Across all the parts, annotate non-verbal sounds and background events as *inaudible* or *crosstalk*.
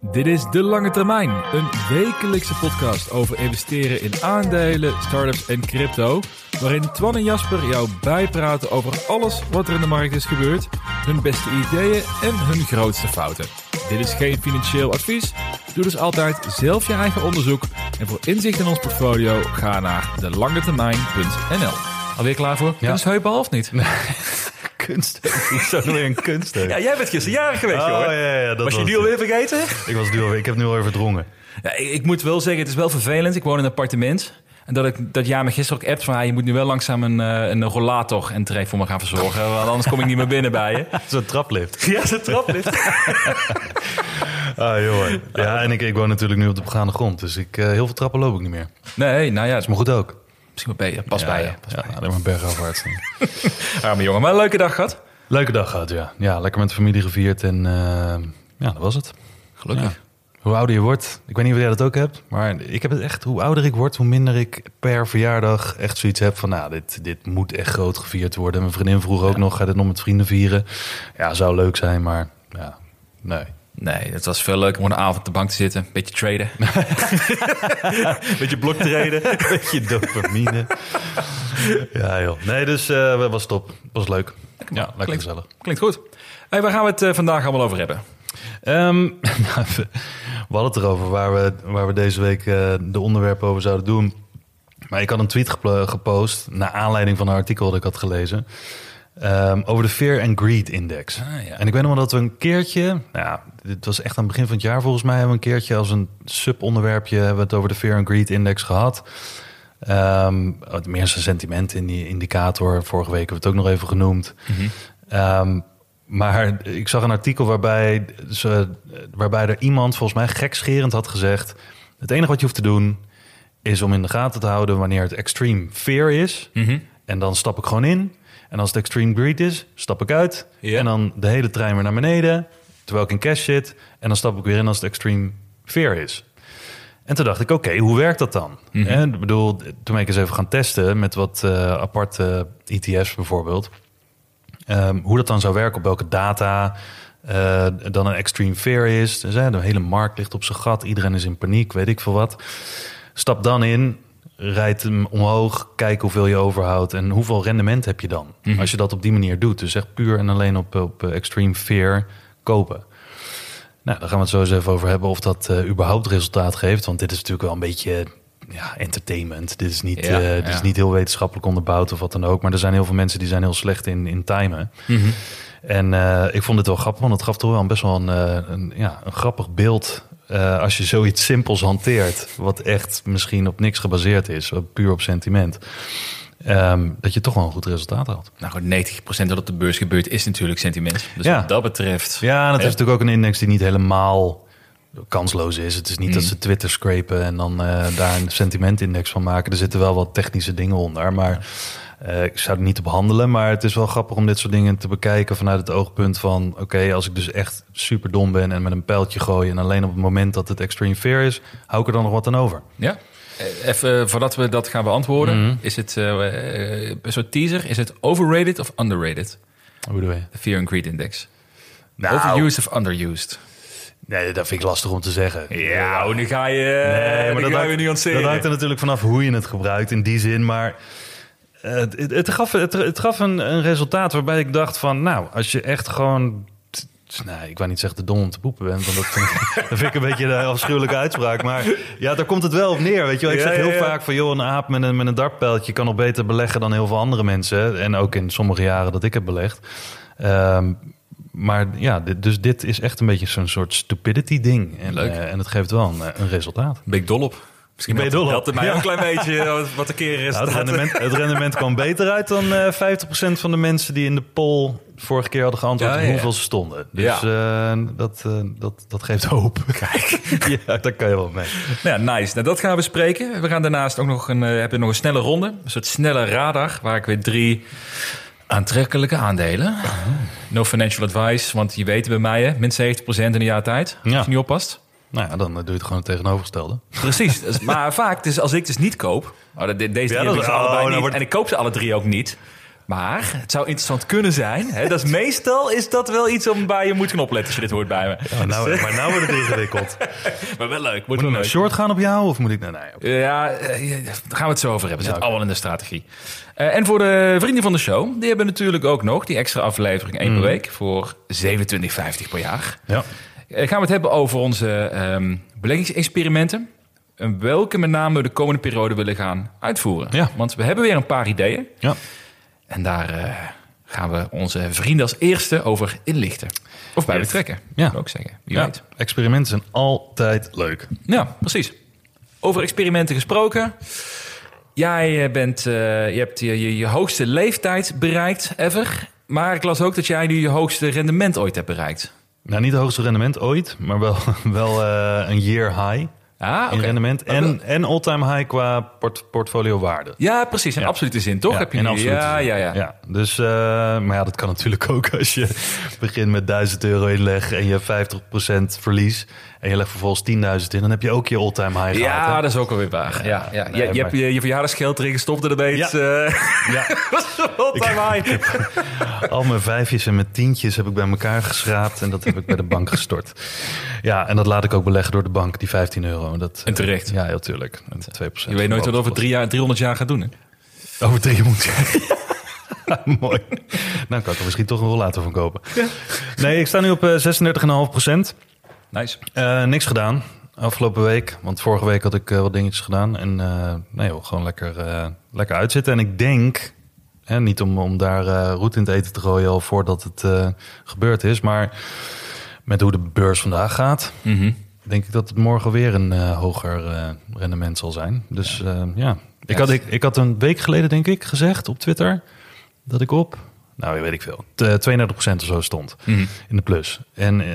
Dit is De Lange Termijn, een wekelijkse podcast over investeren in aandelen, startups en crypto. Waarin Twan en Jasper jou bijpraten over alles wat er in de markt is gebeurd, hun beste ideeën en hun grootste fouten. Dit is geen financieel advies. Doe dus altijd zelf je eigen onderzoek. En voor inzicht in ons portfolio ga naar delangetermijn.nl. Alweer klaar voor Ja. kunstheupen of niet? *laughs* Kunst. Zo *laughs* weer een kunst. Ja, jij bent gisteren jarig geweest, Oh, joh. ja, ja, dat was je het. alweer vergeten? Ik was nu alweer, ik heb nu alweer verdrongen. Ja, ik, ik moet wel zeggen, het is wel vervelend. Ik woon in een appartement. En dat ik dat jaar me gisteren ook appt van... ah, je moet nu wel langzaam een, eh, een rollator en trek voor me gaan verzorgen. Want anders kom ik niet meer binnen bij je. *laughs* Zo'n traplift. Ja, zo'n traplift. *laughs* Ah, joh. Ja, en ik, ik woon natuurlijk nu op de begaande grond. Dus ik, eh, heel veel trappen loop ik niet meer. Nee, nou ja, is maar goed ook. Misschien wel bij je. Pas Ja, bij je. ja, Pas ja, bij je. alleen maar bergafwaarts. *laughs* Arme jongen, maar een leuke dag gehad. Leuke dag gehad, ja. Ja, lekker met de familie gevierd. En eh, ja, dat was het. Gelukkig. Ja. Hoe ouder je wordt, ik weet niet of jij dat ook hebt, maar ik heb het echt, hoe ouder ik word, hoe minder ik per verjaardag echt zoiets heb van, nou, dit, dit moet echt groot gevierd worden. Mijn vriendin vroeg ook nog, ga dit nog met vrienden vieren? Ja, zou leuk zijn, maar ja, nee. Nee, het was veel leuker om een avond op de bank te zitten. Beetje traden. *laughs* Beetje blok traden. *laughs* Beetje dopamine. ja, joh. Nee, dus eh was top. Was leuk. Ja, lekker Klinkt- gezellig. Klinkt goed. Hey, waar gaan we het eh, vandaag allemaal over hebben? Ehm, *laughs* we, hadden het erover waar we, waar we deze week eh, de onderwerpen over zouden doen. Maar ik had een tweet gepost naar aanleiding van een artikel dat ik had gelezen. Ehm, over de Fear and Greed Index. Ah, ja. En ik weet nog wel dat we een keertje, nou ja, dit was echt aan het begin van het jaar volgens mij, hebben we een keertje als een subonderwerpje hebben we het over de Fear and Greed Index gehad. Wat meer zijn sentiment in die indicator. Vorige week hebben we het ook nog even genoemd. Ehm, maar ik zag een artikel waarbij, ze, waarbij er iemand volgens mij gekscherend had gezegd... het enige wat je hoeft te doen is om in de gaten te houden wanneer het extreme fear is. En dan stap ik gewoon in. En als het extreme greed is, stap ik uit. En dan de hele trein weer naar beneden, terwijl ik in cash zit. En dan stap ik weer in als het extreme fear is. En toen dacht ik, oké, hoe werkt dat dan? En, ik bedoel, toen ben ik eens even gaan testen met wat eh, aparte ETF's bijvoorbeeld. Ehm, hoe dat dan zou werken, op welke data eh, dan een extreme fear is. Dus, hè, de hele markt ligt op zijn gat, iedereen is in paniek, weet ik veel wat. Stap dan in, rijd hem omhoog, kijk hoeveel je overhoudt en hoeveel rendement heb je dan. Als je dat op die manier doet, dus echt puur en alleen op, op eh, extreme fear kopen. Nou, daar gaan we het zo eens even over hebben of dat eh, überhaupt resultaat geeft. Want dit is natuurlijk wel een beetje ja, entertainment. Dit is, niet, Ja, eh, dit ja. is niet heel wetenschappelijk onderbouwd of wat dan ook. Maar er zijn heel veel mensen die zijn heel slecht in, in timen. En eh, ik vond het wel grappig, want het gaf toch wel best wel een, een, ja, een grappig beeld. Eh, als je zoiets simpels hanteert, wat echt misschien op niks gebaseerd is, puur op sentiment. ehm, dat je toch wel een goed resultaat had. Nou goed, 90% wat op de beurs gebeurt is natuurlijk sentiment. Dus Ja. wat dat betreft... Ja, en het is Ja. natuurlijk ook een index die niet helemaal kansloos is. Het is niet dat ze Twitter scrapen en dan eh, daar een sentimentindex van maken. Er zitten wel wat technische dingen onder, maar eh, ik zou het niet op handelen. Maar het is wel grappig om dit soort dingen te bekijken vanuit het oogpunt van... oké, als ik dus echt super dom ben en met een pijltje gooi... en alleen op het moment dat het extreme fear is, hou ik er dan nog wat aan over. Ja. Eh, Even eh, voordat we dat gaan beantwoorden, Mhm. is het een soort teaser? Is het overrated of underrated? Hoe bedoel je? De Fear and Greed Index. Nou, Overused of underused? nee, dat vind ik lastig om te zeggen. Ja, oh, nu ga je. Nee, maar dat, ga je dat hangt er natuurlijk vanaf hoe je het gebruikt in die zin. Maar het, het, het gaf, het, het gaf een, een resultaat waarbij ik dacht van... nou, als je echt gewoon... Nee, ik wou niet zeggen te dom om te poepen bent. Want dat vind, *laughs* ik, dat vind ik een beetje een afschuwelijke uitspraak. Maar ja, daar komt het wel op neer. Weet je wel? Ik zeg heel ja, ja. vaak van... joh, een aap met een, met een dartpijltje kan nog beter beleggen... dan heel veel andere mensen. En ook in sommige jaren dat ik heb belegd. Ehm, maar ja, dit, dus dit is echt een beetje zo'n soort stupidity ding. En, Leuk. eh, en het geeft wel een, een resultaat. Ben ik dol op. Misschien ben je dol op. mij ook een klein beetje wat- wat de keer is. Nou, het, rendement, *laughs* het rendement kwam beter uit dan eh 50% van de mensen die in de poll vorige keer hadden geantwoord Ja, op ja. hoeveel ze stonden. Dus eh, dat, eh, dat, dat geeft hoop. *laughs* Kijk, *laughs* ja, daar kan je wel mee. Ja, nice. Nou, dat gaan we bespreken. We gaan daarnaast ook nog een, eh, hebben nog een snelle ronde. Een soort snelle radar, waar ik weer drie aantrekkelijke aandelen. No financial advice, want je weet bij mij, hè, min 70% in een jaar tijd. Als je niet oppast. Nou ja, dan eh, doe je het gewoon het tegenovergestelde. Precies. Dus- *laughs* maar vaak, dus als ik dus niet koop... Oh, de- de- deze drie heb ik is- ze oh, allebei nou niet. wordt- En ik koop ze alle drie ook niet. Maar het zou interessant kunnen zijn. Hè, dat is *laughs* meestal is dat wel iets om bij je moet gaan opletten als je dit hoort bij me. Maar nou, *laughs* maar nou wordt het ingewikkeld. Maar wel leuk. Moet ik wel nou short gaan op jou of moet ik... Nee, nee. Ja, eh, ja, daar gaan we het zo over hebben. Het zit Ja, allemaal in de strategie. Eh, en voor de vrienden van de show, die hebben natuurlijk ook nog die extra aflevering één per week voor 27,50 per jaar. Ja. Eh, gaan we het hebben over onze ehm beleggingsexperimenten. En welke met name we de komende periode willen gaan uitvoeren. Ja. Want we hebben weer een paar ideeën. Ja. En daar eh, gaan we onze vrienden als eerste over inlichten. Of bij betrekken, Ja. ook zeggen. Wie ja. weet. Experimenten zijn altijd leuk. Ja, precies. Over experimenten gesproken. Jij eh, bent, je hebt je, je, je hoogste leeftijd bereikt ever. Maar ik las ook dat jij nu je hoogste rendement ooit hebt bereikt. Nou, niet het hoogste rendement ooit, maar wel, *laughs* wel eh, een year high Ah, in rendement. Maar En, en all-time high qua port portfolio waarde. Ja, precies. In Ja. absolute zin, toch? Ja, heb je in absolute ja, zin. ja, ja, ja. Dus, eh, maar ja, dat kan natuurlijk *laughs* ook als je begint met 1000 euro inleg en je hebt 50% verlies. En je legt vervolgens 10.000 in, dan heb je ook je all-time high Ja, gehaald. hè? dat is ook alweer waar. Ja, ja. nee, je, je hebt je, je verjaardagsgeld erin gestopt en dan ben je Ja. het, eh, Ja, *laughs* all time high. *laughs* al mijn vijfjes en mijn tientjes heb ik bij elkaar geschraapt en dat heb ik bij de bank gestort. Ja, en dat laat ik ook beleggen door de bank, die 15 euro. Dat, En terecht. Ja, heel tuurlijk. En 2%. Je weet nooit wat over drie jaar, 300 jaar gaat doen. Hè? Over drie moet *laughs* Mooi. Nou, kan ik er misschien toch een rollator van kopen. Nee, ik sta nu op eh, 36,5 procent. Nice. Eh, niks gedaan afgelopen week. Want vorige week had ik eh, wat dingetjes gedaan. En eh, nee joh, gewoon lekker, lekker uitzitten. En ik denk, hè, niet om, om daar roet in het eten te gooien al voordat het gebeurd is. Maar met hoe de beurs vandaag gaat, Mhm. denk ik dat het morgen weer een hoger rendement zal zijn. Dus ja, ja. Ik, had, ik, ik had een week geleden, denk ik, gezegd op Twitter dat ik op, nou weet ik veel, t- 32% of zo stond Mhm. in de plus. En eh,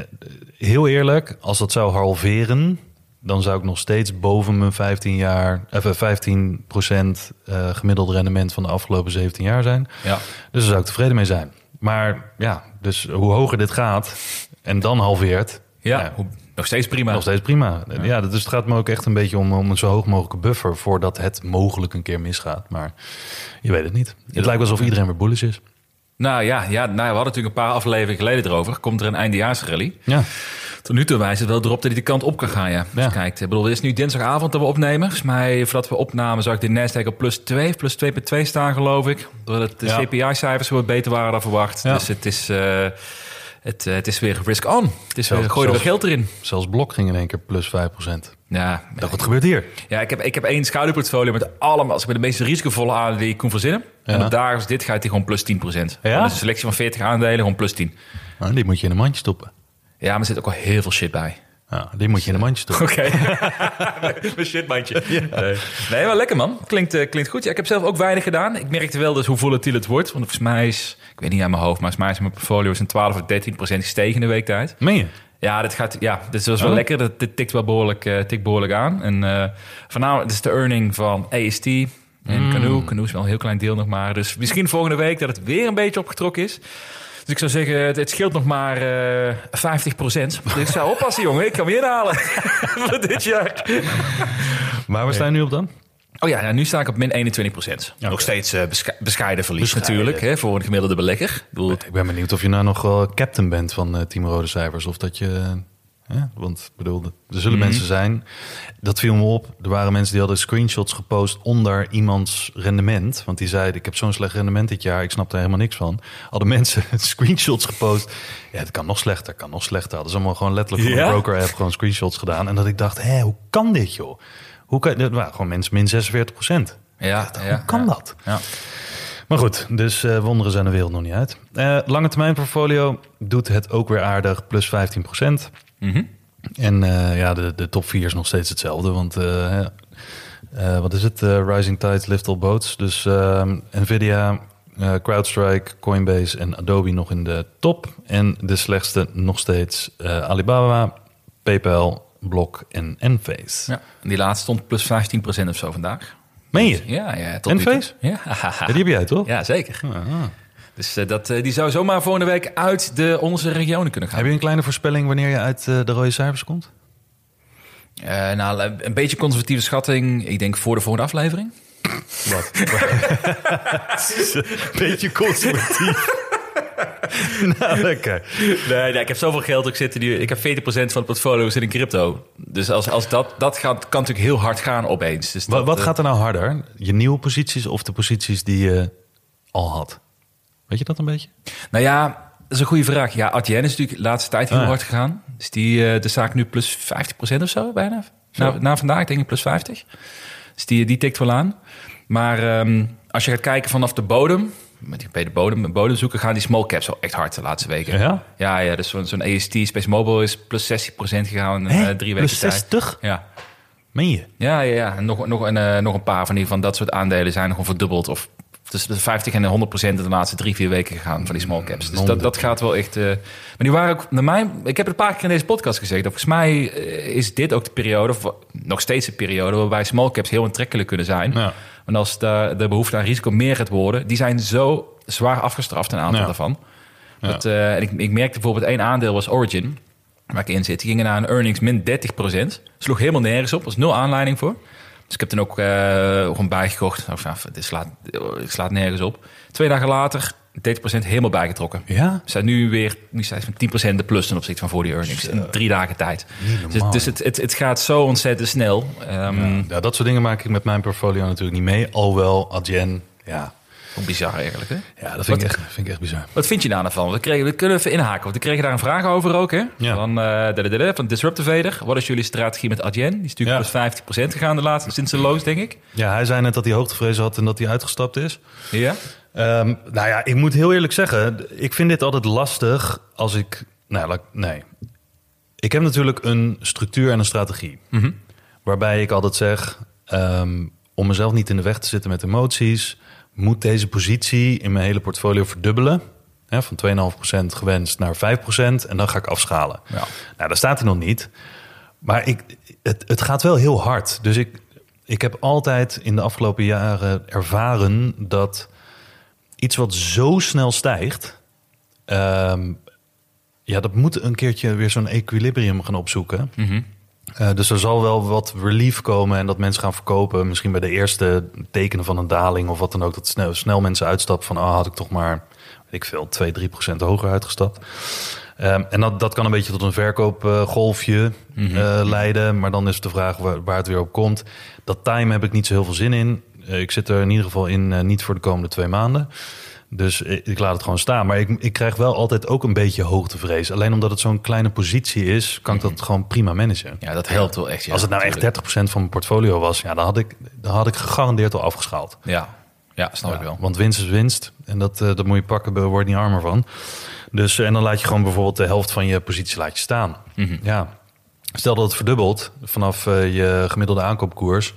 heel eerlijk, als dat zou halveren, dan zou ik nog steeds boven mijn 15 jaar, even 15% eh, gemiddeld rendement van de afgelopen 17 jaar zijn. Ja. Dus daar zou ik tevreden mee zijn. Maar ja, dus hoe hoger dit gaat en dan halveert, Ja, nog steeds prima. nog steeds prima. Ja, dus het gaat me ook echt een beetje om, om een zo hoog mogelijke buffer voordat het mogelijk een keer misgaat. Maar je weet het niet. Het lijkt alsof iedereen weer bullish is. Nou ja, ja nou, we hadden natuurlijk een paar afleveringen geleden erover. Komt er een eindejaarsrally? Ja, Tot nu toe wijst het wel erop dat hij de kant op kan gaan, ja. Dus Ja. kijk, ik bedoel, het is nu dinsdagavond dat we opnemen. Volgens mij, voordat we opnamen, zag ik de Nasdaq op plus 2, plus 2,2 staan, geloof ik. Doordat de Ja. CPI-cijfers wat beter waren dan verwacht. Ja. Dus het is, eh, het, eh, het is weer risk on. Het is weer, gooi er weer geld erin. zelfs Blok ging in één keer plus 5% Ja, Dacht, wat gebeurt hier? ja ik, heb, ik heb één schouderportfolio met allemaal, als ik met de meest risicovolle aandelen die ik kon verzinnen. En op dagen als dit gaat hij gewoon plus 10%. Ja? Gewoon een selectie van 40 aandelen, gewoon plus 10. Nou, die moet je in een mandje stoppen. Ja, maar er zit ook al heel veel shit bij. Ja, die moet je in een mandje stoppen. Oké. *laughs* *laughs* Mijn shitmandje. Nee. nee, maar lekker man. Klinkt, eh, klinkt goed. Ja, ik heb zelf ook weinig gedaan. Ik merkte wel dus hoe volatiel het wordt. Want volgens mij is, ik weet niet aan mijn hoofd, maar volgens mij is mijn portfolio is een 12 of 13 procent gestegen in de weektijd. Meen je? Ja, dit gaat, ja, dit was wel Oh. lekker. Dat, dit tikt wel behoorlijk, eh, tikt behoorlijk aan. En uh, voornamelijk, dit is de earning van AST en Canoe. Canoe is wel een heel klein deel nog maar. Dus misschien volgende week dat het weer een beetje opgetrokken is. Dus ik zou zeggen, het, het scheelt nog maar uh, 50 procent. Dus ik zou oppassen, jongen. Ik kan weer inhalen *laughs* voor dit jaar. Maar waar sta je nu op dan? Oh ja, nou, nu sta ik op min 21 procent. Ja, Nog steeds uh, besche bescheiden verlies Bescheiden. natuurlijk, hè, voor een gemiddelde belegger. Ik bedoel, Ik ben benieuwd of je nou nog wel captain bent van uh, Team Rode Cijfers. Of dat je... Hè? Want ik bedoel, er zullen Mhm. mensen zijn. Dat viel me op. Er waren mensen die hadden screenshots gepost onder iemands rendement. Want die zeiden, ik heb zo'n slecht rendement dit jaar. Ik snap daar helemaal niks van. Hadden mensen *laughs* screenshots gepost. Ja, het kan nog slechter, kan nog slechter. Hadden ze allemaal gewoon letterlijk van Ja? een broker app gewoon screenshots gedaan. En dat ik dacht, hé, hoe kan dit joh? Hoe kan, dat waren gewoon mensen min 46 procent. ja, ja, Hoe kan ja. dat? Ja. Maar goed, dus eh, wonderen zijn de wereld nog niet uit. Eh, lange termijn portfolio doet het ook weer aardig, plus 15 Mhm. En eh, ja, de, de top 4 is nog steeds hetzelfde. Want eh, eh, wat is het? Rising Tides Lift All Boats. Dus ehm, Nvidia, CrowdStrike, Coinbase en Adobe nog in de top. En de slechtste nog steeds Alibaba, PayPal, Block en Enphase. Ja, en die laatste stond plus 15% of zo vandaag. Meen je? Ja, ja. tot Enphase? Ja, *laughs* Ja, die heb jij toch? ja zeker. Ah. Dus eh, dat, eh, die zou zomaar volgende week uit de onze regionen kunnen gaan. Heb je een kleine voorspelling wanneer je uit eh, de rode cijfers komt? Nou, een beetje conservatieve schatting. Ik denk voor de volgende aflevering. Wat? *laughs* Beetje conservatief. *laughs* nou, lekker. Nee, nee, ik heb zoveel geld. Ik, zit nu, ik heb 40% van het portfolio zit in crypto. Dus als, als dat, dat gaat, kan natuurlijk heel hard gaan opeens. Dus Wat, dat, wat gaat er nou harder? Je nieuwe posities of de posities die je al had? Weet je dat een beetje? Nou ja, dat is een goede vraag. Ja, Adyen is natuurlijk de laatste tijd heel Ah, ja. hard gegaan. Dus die, eh, de zaak nu plus 50% of zo bijna. Na, na vandaag denk ik plus 50. Dus die, die tikt wel aan. Maar ehm, als je gaat kijken vanaf de bodem... Met die- de bodem, bodem zoeken gaan die small caps wel echt hard de laatste weken. Ja? Ja, ja dus zo'n zo'n EST, Space Mobile is plus 60% gegaan in eh, drie weken Plus tijd. 60? Ja. Meen je? Ja, ja, ja. En nog, nog, een, eh, nog een paar van die van dat soort aandelen zijn gewoon verdubbeld. Of tussen de 50 en de 100 procent in de laatste drie, vier weken gegaan van die small caps. Dus dat, dat gaat wel echt. eh, maar die waren ook, naar mij, ik heb het een paar keer in deze podcast gezegd. Dat volgens mij eh, is dit ook de periode, of nog steeds de periode, waarbij small caps heel aantrekkelijk kunnen zijn. Ja. Als de, de behoefte aan risico meer gaat worden, die zijn zo zwaar afgestraft, een aantal Ja. daarvan. Ja. Dat, eh, en ik, ik merkte bijvoorbeeld één aandeel was Origin, waar ik in zit. Die gingen naar een earnings min 30% Sloeg helemaal nergens op, was nul aanleiding voor. Dus ik heb toen ook eh, gewoon bijgekocht. Of, ja, dit slaat, het slaat nergens op. Twee dagen later, 30% helemaal bijgetrokken. Ja? We zijn nu weer nu zijn van 10% de plus ten opzichte van voor die earnings. In drie dagen tijd. Dus, dus het, het, het gaat zo ontzettend snel. Ehm, Ja. ja, dat soort dingen maak ik met mijn portfolio natuurlijk niet mee. Alhoewel, Adyen, ja, bizar eigenlijk, hè? ja dat vind ik, echt, vind ik echt bizar. Wat vind je daar nou van? We, kregen, we kunnen even inhaken. Want we kregen daar een vraag over ook, hè? Ja. Van, Disruptive Vader. Wat is jullie strategie met Adyen? Die is natuurlijk Ja. plus 50% gegaan de laatste, sinds de loos, denk ik. Ja, hij zei net dat hij hoogtevrees had en dat hij uitgestapt is. Ja? Ehm, nou ja, ik moet heel eerlijk zeggen, ik vind dit altijd lastig als ik. Nou, nee. Ik heb natuurlijk een structuur en een strategie. Mhm. Waarbij ik altijd zeg: ehm, om mezelf niet in de weg te zitten met emoties, moet deze positie in mijn hele portfolio verdubbelen. Hè, van 2,5% gewenst naar 5%. En dan ga ik afschalen. Ja. Nou, daar staat hij nog niet. Maar ik, het, het gaat wel heel hard. Dus ik, ik heb altijd in de afgelopen jaren ervaren dat iets wat zo snel stijgt. ehm, ja, dat moet een keertje weer zo'n equilibrium gaan opzoeken. Mhm. Eh, dus er zal wel wat relief komen en dat mensen gaan verkopen. Misschien bij de eerste tekenen van een daling of wat dan ook. Dat snel, snel mensen uitstappen van, ah, had ik toch maar, weet ik veel, 2, 3 procent hoger uitgestapt. Ehm, en dat, dat kan een beetje tot een verkoopgolfje eh, leiden. Maar dan is de vraag waar, waar het weer op komt. Dat time heb ik niet zo heel veel zin in. Eh, ik zit er in ieder geval in, niet voor de komende twee maanden. Dus ik, ik laat het gewoon staan. Maar ik, ik krijg wel altijd ook een beetje hoogtevrees. Alleen omdat het zo'n kleine positie is, kan ik dat gewoon prima managen. Ja, dat helpt wel echt. Ja, Als het nou natuurlijk. echt 30% van mijn portfolio was, ja, dan, had ik, dan had ik gegarandeerd al afgeschaald. Ja, ja snap ik wel. Want winst is winst. En dat, eh, dat moet je pakken, daar word je niet armer van. Dus, eh, en dan laat je gewoon bijvoorbeeld de helft van je positie laat je staan. Mhm. Ja. Stel dat het verdubbelt vanaf eh, je gemiddelde aankoopkoers.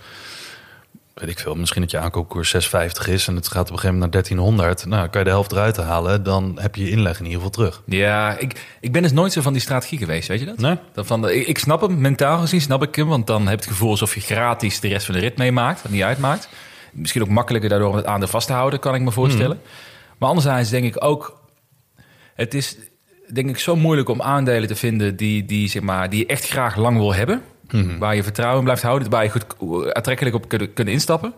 Weet ik veel, misschien dat je aankoopkoers 6,50 is en het gaat op een gegeven moment naar 1300. Nou, kan je de helft eruit halen, dan heb je je inleg in ieder geval terug. Ja, ik, ik ben dus nooit zo van die strategie geweest, weet je dat? Nee? Van, ik, ik snap hem, mentaal gezien snap ik hem. Want dan heb je het gevoel alsof je gratis de rest van de rit meemaakt. Wat niet uitmaakt. Misschien ook makkelijker daardoor om het aandeel vast te houden, kan ik me voorstellen. Maar anderzijds denk ik ook... Het is denk ik zo moeilijk om aandelen te vinden die, die, zeg maar, die je echt graag lang wil hebben. Waar je vertrouwen in blijft houden. Waar je goed aantrekkelijk op kunnen, kunnen instappen.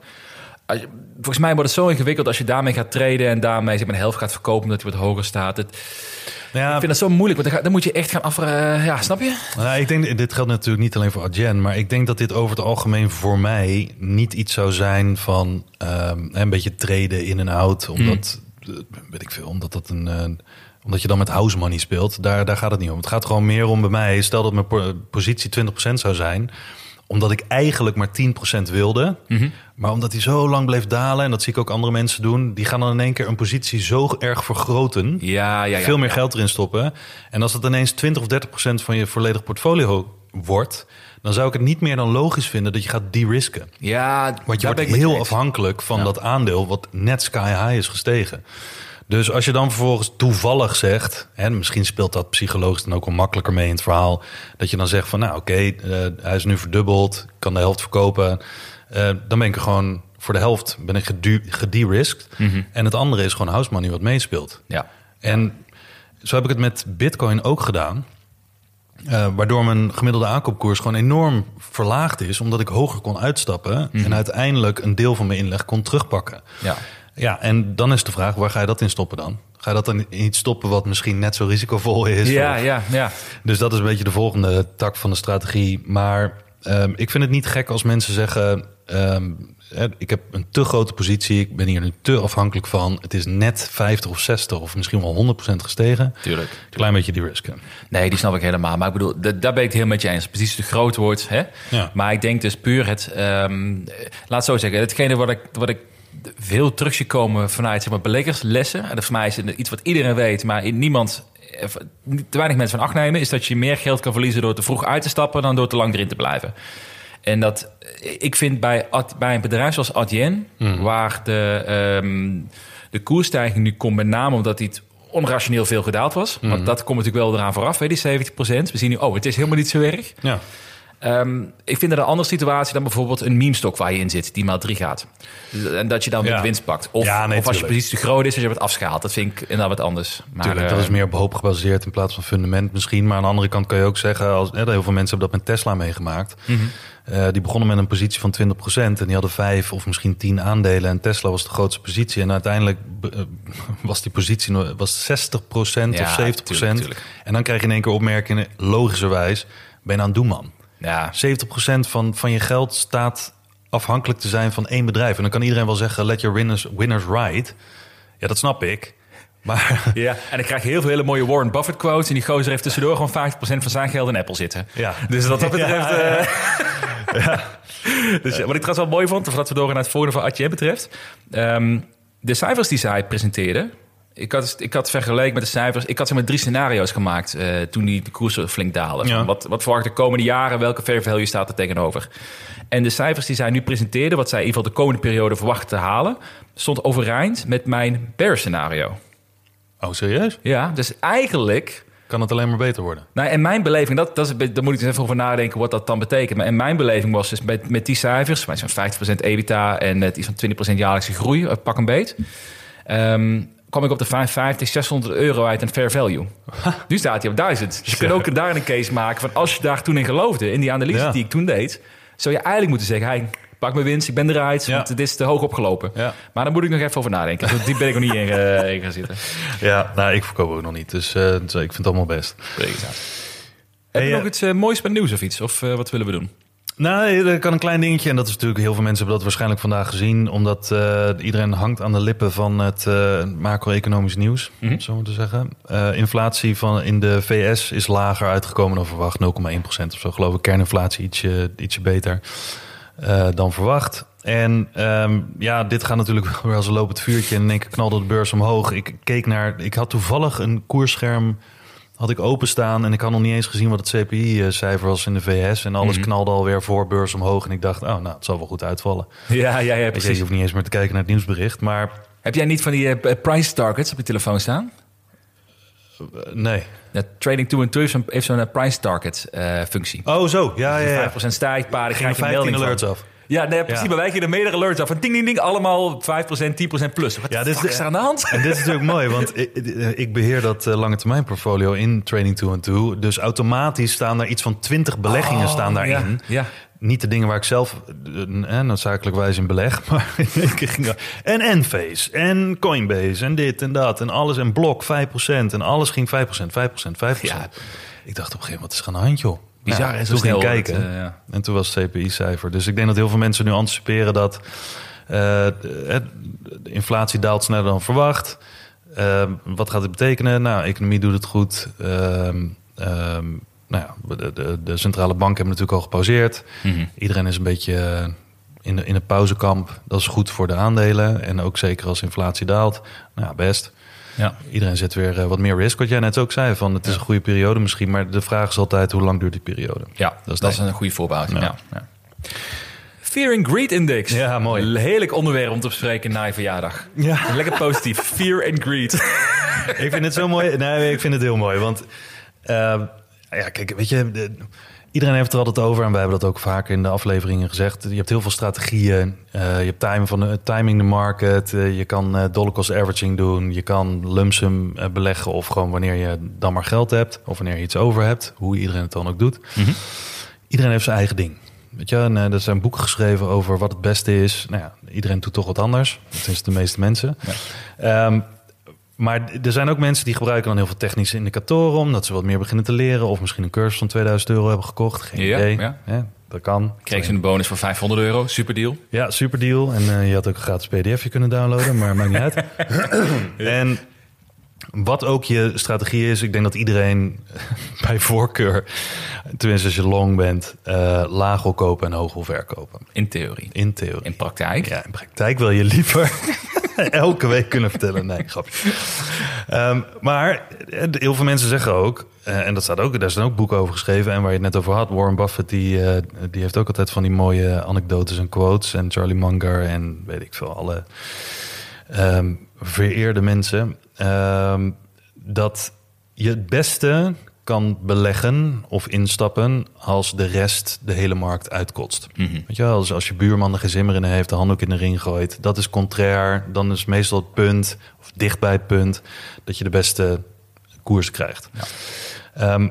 Je- volgens mij wordt het zo ingewikkeld als je daarmee gaat traden... en daarmee zeg maar, de helft gaat verkopen omdat hij wat hoger staat. Het, Ja, ik vind dat zo moeilijk, want dan, ga- dan moet je echt gaan afvragen. ja, snap je? Nou, ik denk, dit geldt natuurlijk niet alleen voor Adyen, maar ik denk dat dit over het algemeen voor mij niet iets zou zijn van ehm, een beetje traden in en out, omdat, eh, weet ik veel, omdat dat een, eh, omdat je dan met house money speelt. Daar, daar gaat het niet om. Het gaat gewoon meer om bij mij. Stel dat mijn po- positie 20% zou zijn, omdat ik eigenlijk maar 10% wilde. Mhm. Maar omdat hij zo lang bleef dalen, en dat zie ik ook andere mensen doen, die gaan dan in één keer een positie zo erg vergroten. Ja, ja, ja. veel meer geld erin stoppen. En als het ineens 20 of 30 procent van je volledig portfolio wordt, dan zou ik het niet meer dan logisch vinden dat je gaat de-risken. Ja, Want je wordt heel afhankelijk van dat aandeel wat net sky high is gestegen. Dus als je dan vervolgens toevallig zegt, en misschien speelt dat psychologisch dan ook wel makkelijker mee in het verhaal, dat je dan zegt van nou oké, eh, hij is nu verdubbeld, ik kan de helft verkopen, eh, dan ben ik er gewoon voor de helft ben ik gede-risked. En het andere is gewoon house money wat meespeelt. Ja. En zo heb ik het met Bitcoin ook gedaan. Eh, waardoor mijn gemiddelde aankoopkoers gewoon enorm verlaagd is, omdat ik hoger kon uitstappen en uiteindelijk een deel van mijn inleg kon terugpakken. Ja. Ja, en dan is de vraag, waar ga je dat in stoppen dan? Ga je dat dan in iets stoppen wat misschien net zo risicovol is? Ja, Of- ja, ja. Dus dat is een beetje de volgende tak van de strategie. Maar ehm, ik vind het niet gek als mensen zeggen... ehm, hè, ik heb een te grote positie, ik ben hier nu te afhankelijk van. Het is net 50 of 60 of misschien wel 100% gestegen. Tuurlijk. Klein beetje die risken. Nee, die snap ik helemaal. Maar ik bedoel, da- daar ben ik het heel met je eens. Precies te groot wordt. Hè? Ja. Maar ik denk dus puur het... ehm, laat het zo zeggen. Hetgene wat ik, wat ik veel terug zie komen vanuit zeg maar, beleggerslessen... en dat voor mij is het iets wat iedereen weet... maar niemand, eh, te weinig mensen van acht nemen... is dat je meer geld kan verliezen door te vroeg uit te stappen... dan door te lang erin te blijven. En dat, ik vind bij, bij een bedrijf zoals Adyen, waar de, ehm, de koersstijging nu komt, met name omdat die het onrationeel veel gedaald was. Want dat komt natuurlijk wel eraan vooraf, hè, die 70%. We zien nu, oh, het is helemaal niet zo erg. Ja, Ehm, ik vind dat een andere situatie dan bijvoorbeeld een meme-stok waar je in zit, die maal 3 gaat. Dus- En dat je dan Ja. de winst pakt. Of, Ja, nee, of als je positie te groot is, als je wat afschaalt. Dat vind ik inderdaad wat anders. Maar, Tuurlijk, dat eh, is meer op hoop gebaseerd in plaats van fundament misschien. Maar aan de andere kant kan je ook zeggen... Als, heel veel mensen hebben dat met Tesla meegemaakt. Mhm. Eh, die begonnen met een positie van 20% en die hadden vijf of misschien tien aandelen. En Tesla was de grootste positie. En uiteindelijk eh, *laughs* was die positie was 60% Ja, of 70%. tuurlijk, tuurlijk. En dan krijg je in één keer opmerkingen, logischerwijs, ben je aan het doen man. Ja, 70% van, van je geld staat afhankelijk te zijn van één bedrijf. En dan kan iedereen wel zeggen, let your winners, winners ride. Ja, dat snap ik. Maar *laughs* Ja, en ik krijg heel veel hele mooie Warren Buffett quotes. En die gozer heeft tussendoor gewoon 50% van zijn geld in Apple zitten. Ja. Dus wat dat *laughs* betreft... Ja, ja, eh, *laughs* dus, wat ik trouwens wel mooi vond, voordat we door naar het volgende van Atje betreft. ehm, de cijfers die zij presenteerde... Ik had, ik had vergeleken met de cijfers... Ik had zeg maar drie scenario's gemaakt eh, toen die de koersen flink dalen. Ja. Van Wat, wat verwacht de komende jaren? Welke fair value staat er tegenover? En de cijfers die zij nu presenteerde... wat zij in ieder geval de komende periode verwacht te halen... stond overeind met mijn bear scenario. Oh, serieus? Ja, dus eigenlijk... Kan het alleen maar beter worden? Nou, en mijn beleving, dat, dat is, daar moet ik eens even over nadenken wat dat dan betekent. Maar in mijn beleving was dus met, met die cijfers, zijn 50% EBITDA en net iets van 20% jaarlijkse groei, eh, pak een beet. ehm, kwam ik op de 550, 600 euro uit aan fair value. nu staat hij op 1000. Dus je kunt ook daar een case maken van als je daar toen in geloofde, in die analyse Ja. die ik toen deed, zou je eigenlijk moeten zeggen, hey, pak mijn winst, ik ben eruit, Ja. want dit is te hoog opgelopen. Ja. Maar daar moet ik nog even over nadenken. Zo diep ben ik nog niet in, eh, *laughs* in gaan zitten. Ja, nou, ik verkoop ook nog niet. Dus eh, dus ik vind het allemaal best. Heb je eh, nog iets eh, moois met nieuws of iets? Of eh, wat willen we doen? Nou, er kan een klein dingetje. En dat is natuurlijk, heel veel mensen hebben dat waarschijnlijk vandaag gezien. Omdat eh, iedereen hangt aan de lippen van het eh, macro-economisch nieuws, Mhm. zo moeten zeggen. Eh, inflatie van in de VS is lager uitgekomen dan verwacht. 0,1% of zo, geloof ik. Kerninflatie ietsje, ietsje beter dan verwacht. En ehm, ja, dit gaat natuurlijk *laughs* wel weer als een lopend vuurtje. En in één keer knalde de beurs omhoog. Ik keek naar, ik had toevallig een koersscherm had ik openstaan en ik had nog niet eens gezien wat het CPI-cijfer was in de VS. En alles Mhm. knalde alweer voor beurs omhoog. En ik dacht, oh, nou, het zal wel goed uitvallen. Ja, ja, ja, je, precies. je hoeft niet eens meer te kijken naar het nieuwsbericht. Maar Heb jij niet van die eh, price targets op je telefoon staan? eh, nee. Ja, Trading 2 en 2 heeft zo'n- eh, price target functie. Oh, zo. Ja, ja, ja. 5% stijgt, paar, dan Ging krijg je een 15 melding alerts van. af. Ja, nee, precies. Ja. Maar wij kregen meerdere alerts af. Van ding, ding, ding. Allemaal 5%, 10% plus. Wat Ja, dit is er aan de hand? En dit is natuurlijk *laughs* mooi, want ik, ik beheer dat eh, lange termijn portfolio in Trading 2 and 2. Dus automatisch staan daar iets van 20 beleggingen staan daarin. Ja, ja. Niet de dingen waar ik zelf eh, eh, noodzakelijkwijs in beleg. *laughs* Maar er- En Enphase en Coinbase en dit en dat en alles. En Blok 5% en alles ging 5%, 5%, 5%. Ja. Ik dacht op een gegeven moment, wat is er aan de hand joh? Bizar, Ja, zo toen ging kijken. het, eh, ja. En toen was het CPI-cijfer. Dus ik denk dat heel veel mensen nu anticiperen dat eh, de inflatie daalt sneller dan verwacht. Eh, wat gaat het betekenen? Nou, economie doet het goed. Ehm, ehm, nou ja, de, de, de centrale bank hebben natuurlijk al gepauzeerd. Mhm. Iedereen is een beetje in, de, in het pauzekamp. Dat is goed voor de aandelen. En ook zeker als inflatie daalt. Nou ja, best. Ja. Iedereen zet weer eh, wat meer risk. Wat jij net ook zei, van het is een goede periode misschien. Maar de vraag is altijd, hoe lang duurt die periode? Ja, Dat is dat is het. een goede voorbeeld. Ja. Ja. Ja. Fear and Greed Index. Ja, mooi. Een heerlijk onderwerp om te bespreken na je verjaardag. Ja. *laughs* Lekker positief. Fear and Greed. ik vind het zo mooi. Nee, ik vind het heel mooi. Want eh, ja, kijk, weet je, de- iedereen heeft er altijd over. En wij hebben dat ook vaker in de afleveringen gezegd. Je hebt heel veel strategieën. Eh, je hebt time van de, timing the market. Eh, je kan eh, dollar cost averaging doen. Je kan lump sum beleggen. Of gewoon wanneer je dan maar geld hebt. Of wanneer je iets over hebt. Hoe iedereen het dan ook doet. Iedereen heeft zijn eigen ding. Weet je, en, er zijn boeken geschreven over wat het beste is. Nou ja, iedereen doet toch wat anders. Dat is de meeste mensen. Ehm, maar er zijn ook mensen die gebruiken dan heel veel technische indicatoren... omdat ze wat meer beginnen te leren... of misschien een cursus van 2000 euro hebben gekocht. Geen Ja, idee. ja. Dat kan. Kreeg ze een bonus van 500 euro. Super deal. Ja, super deal. En eh, je had ook een gratis pdfje kunnen downloaden, maar maakt niet uit. *laughs* en wat ook je strategie is, ik denk dat iedereen *laughs* bij voorkeur, tenminste als je long bent, eh, laag wil kopen en hoog wil verkopen. In theorie. In theorie. In praktijk. Ja, in praktijk wil je liever *laughs* *laughs* elke week kunnen vertellen. Nee, grapje. Ehm, maar eh, heel veel mensen zeggen ook, eh, en dat staat ook, daar zijn ook boeken over geschreven. En waar je het net over had, Warren Buffett, die, eh, die heeft ook altijd van die mooie anekdotes en quotes. En Charlie Munger en weet ik veel, alle ehm, vereerde mensen. Ehm, dat je het beste kan beleggen of instappen als de rest de hele markt uitkotst. Weet je wel, dus als je buurman er geen zimmer in heeft, de handdoek in de ring gooit, dat is contrair. Dan is meestal het punt, of dicht bij het punt, dat je de beste koers krijgt. Ehm,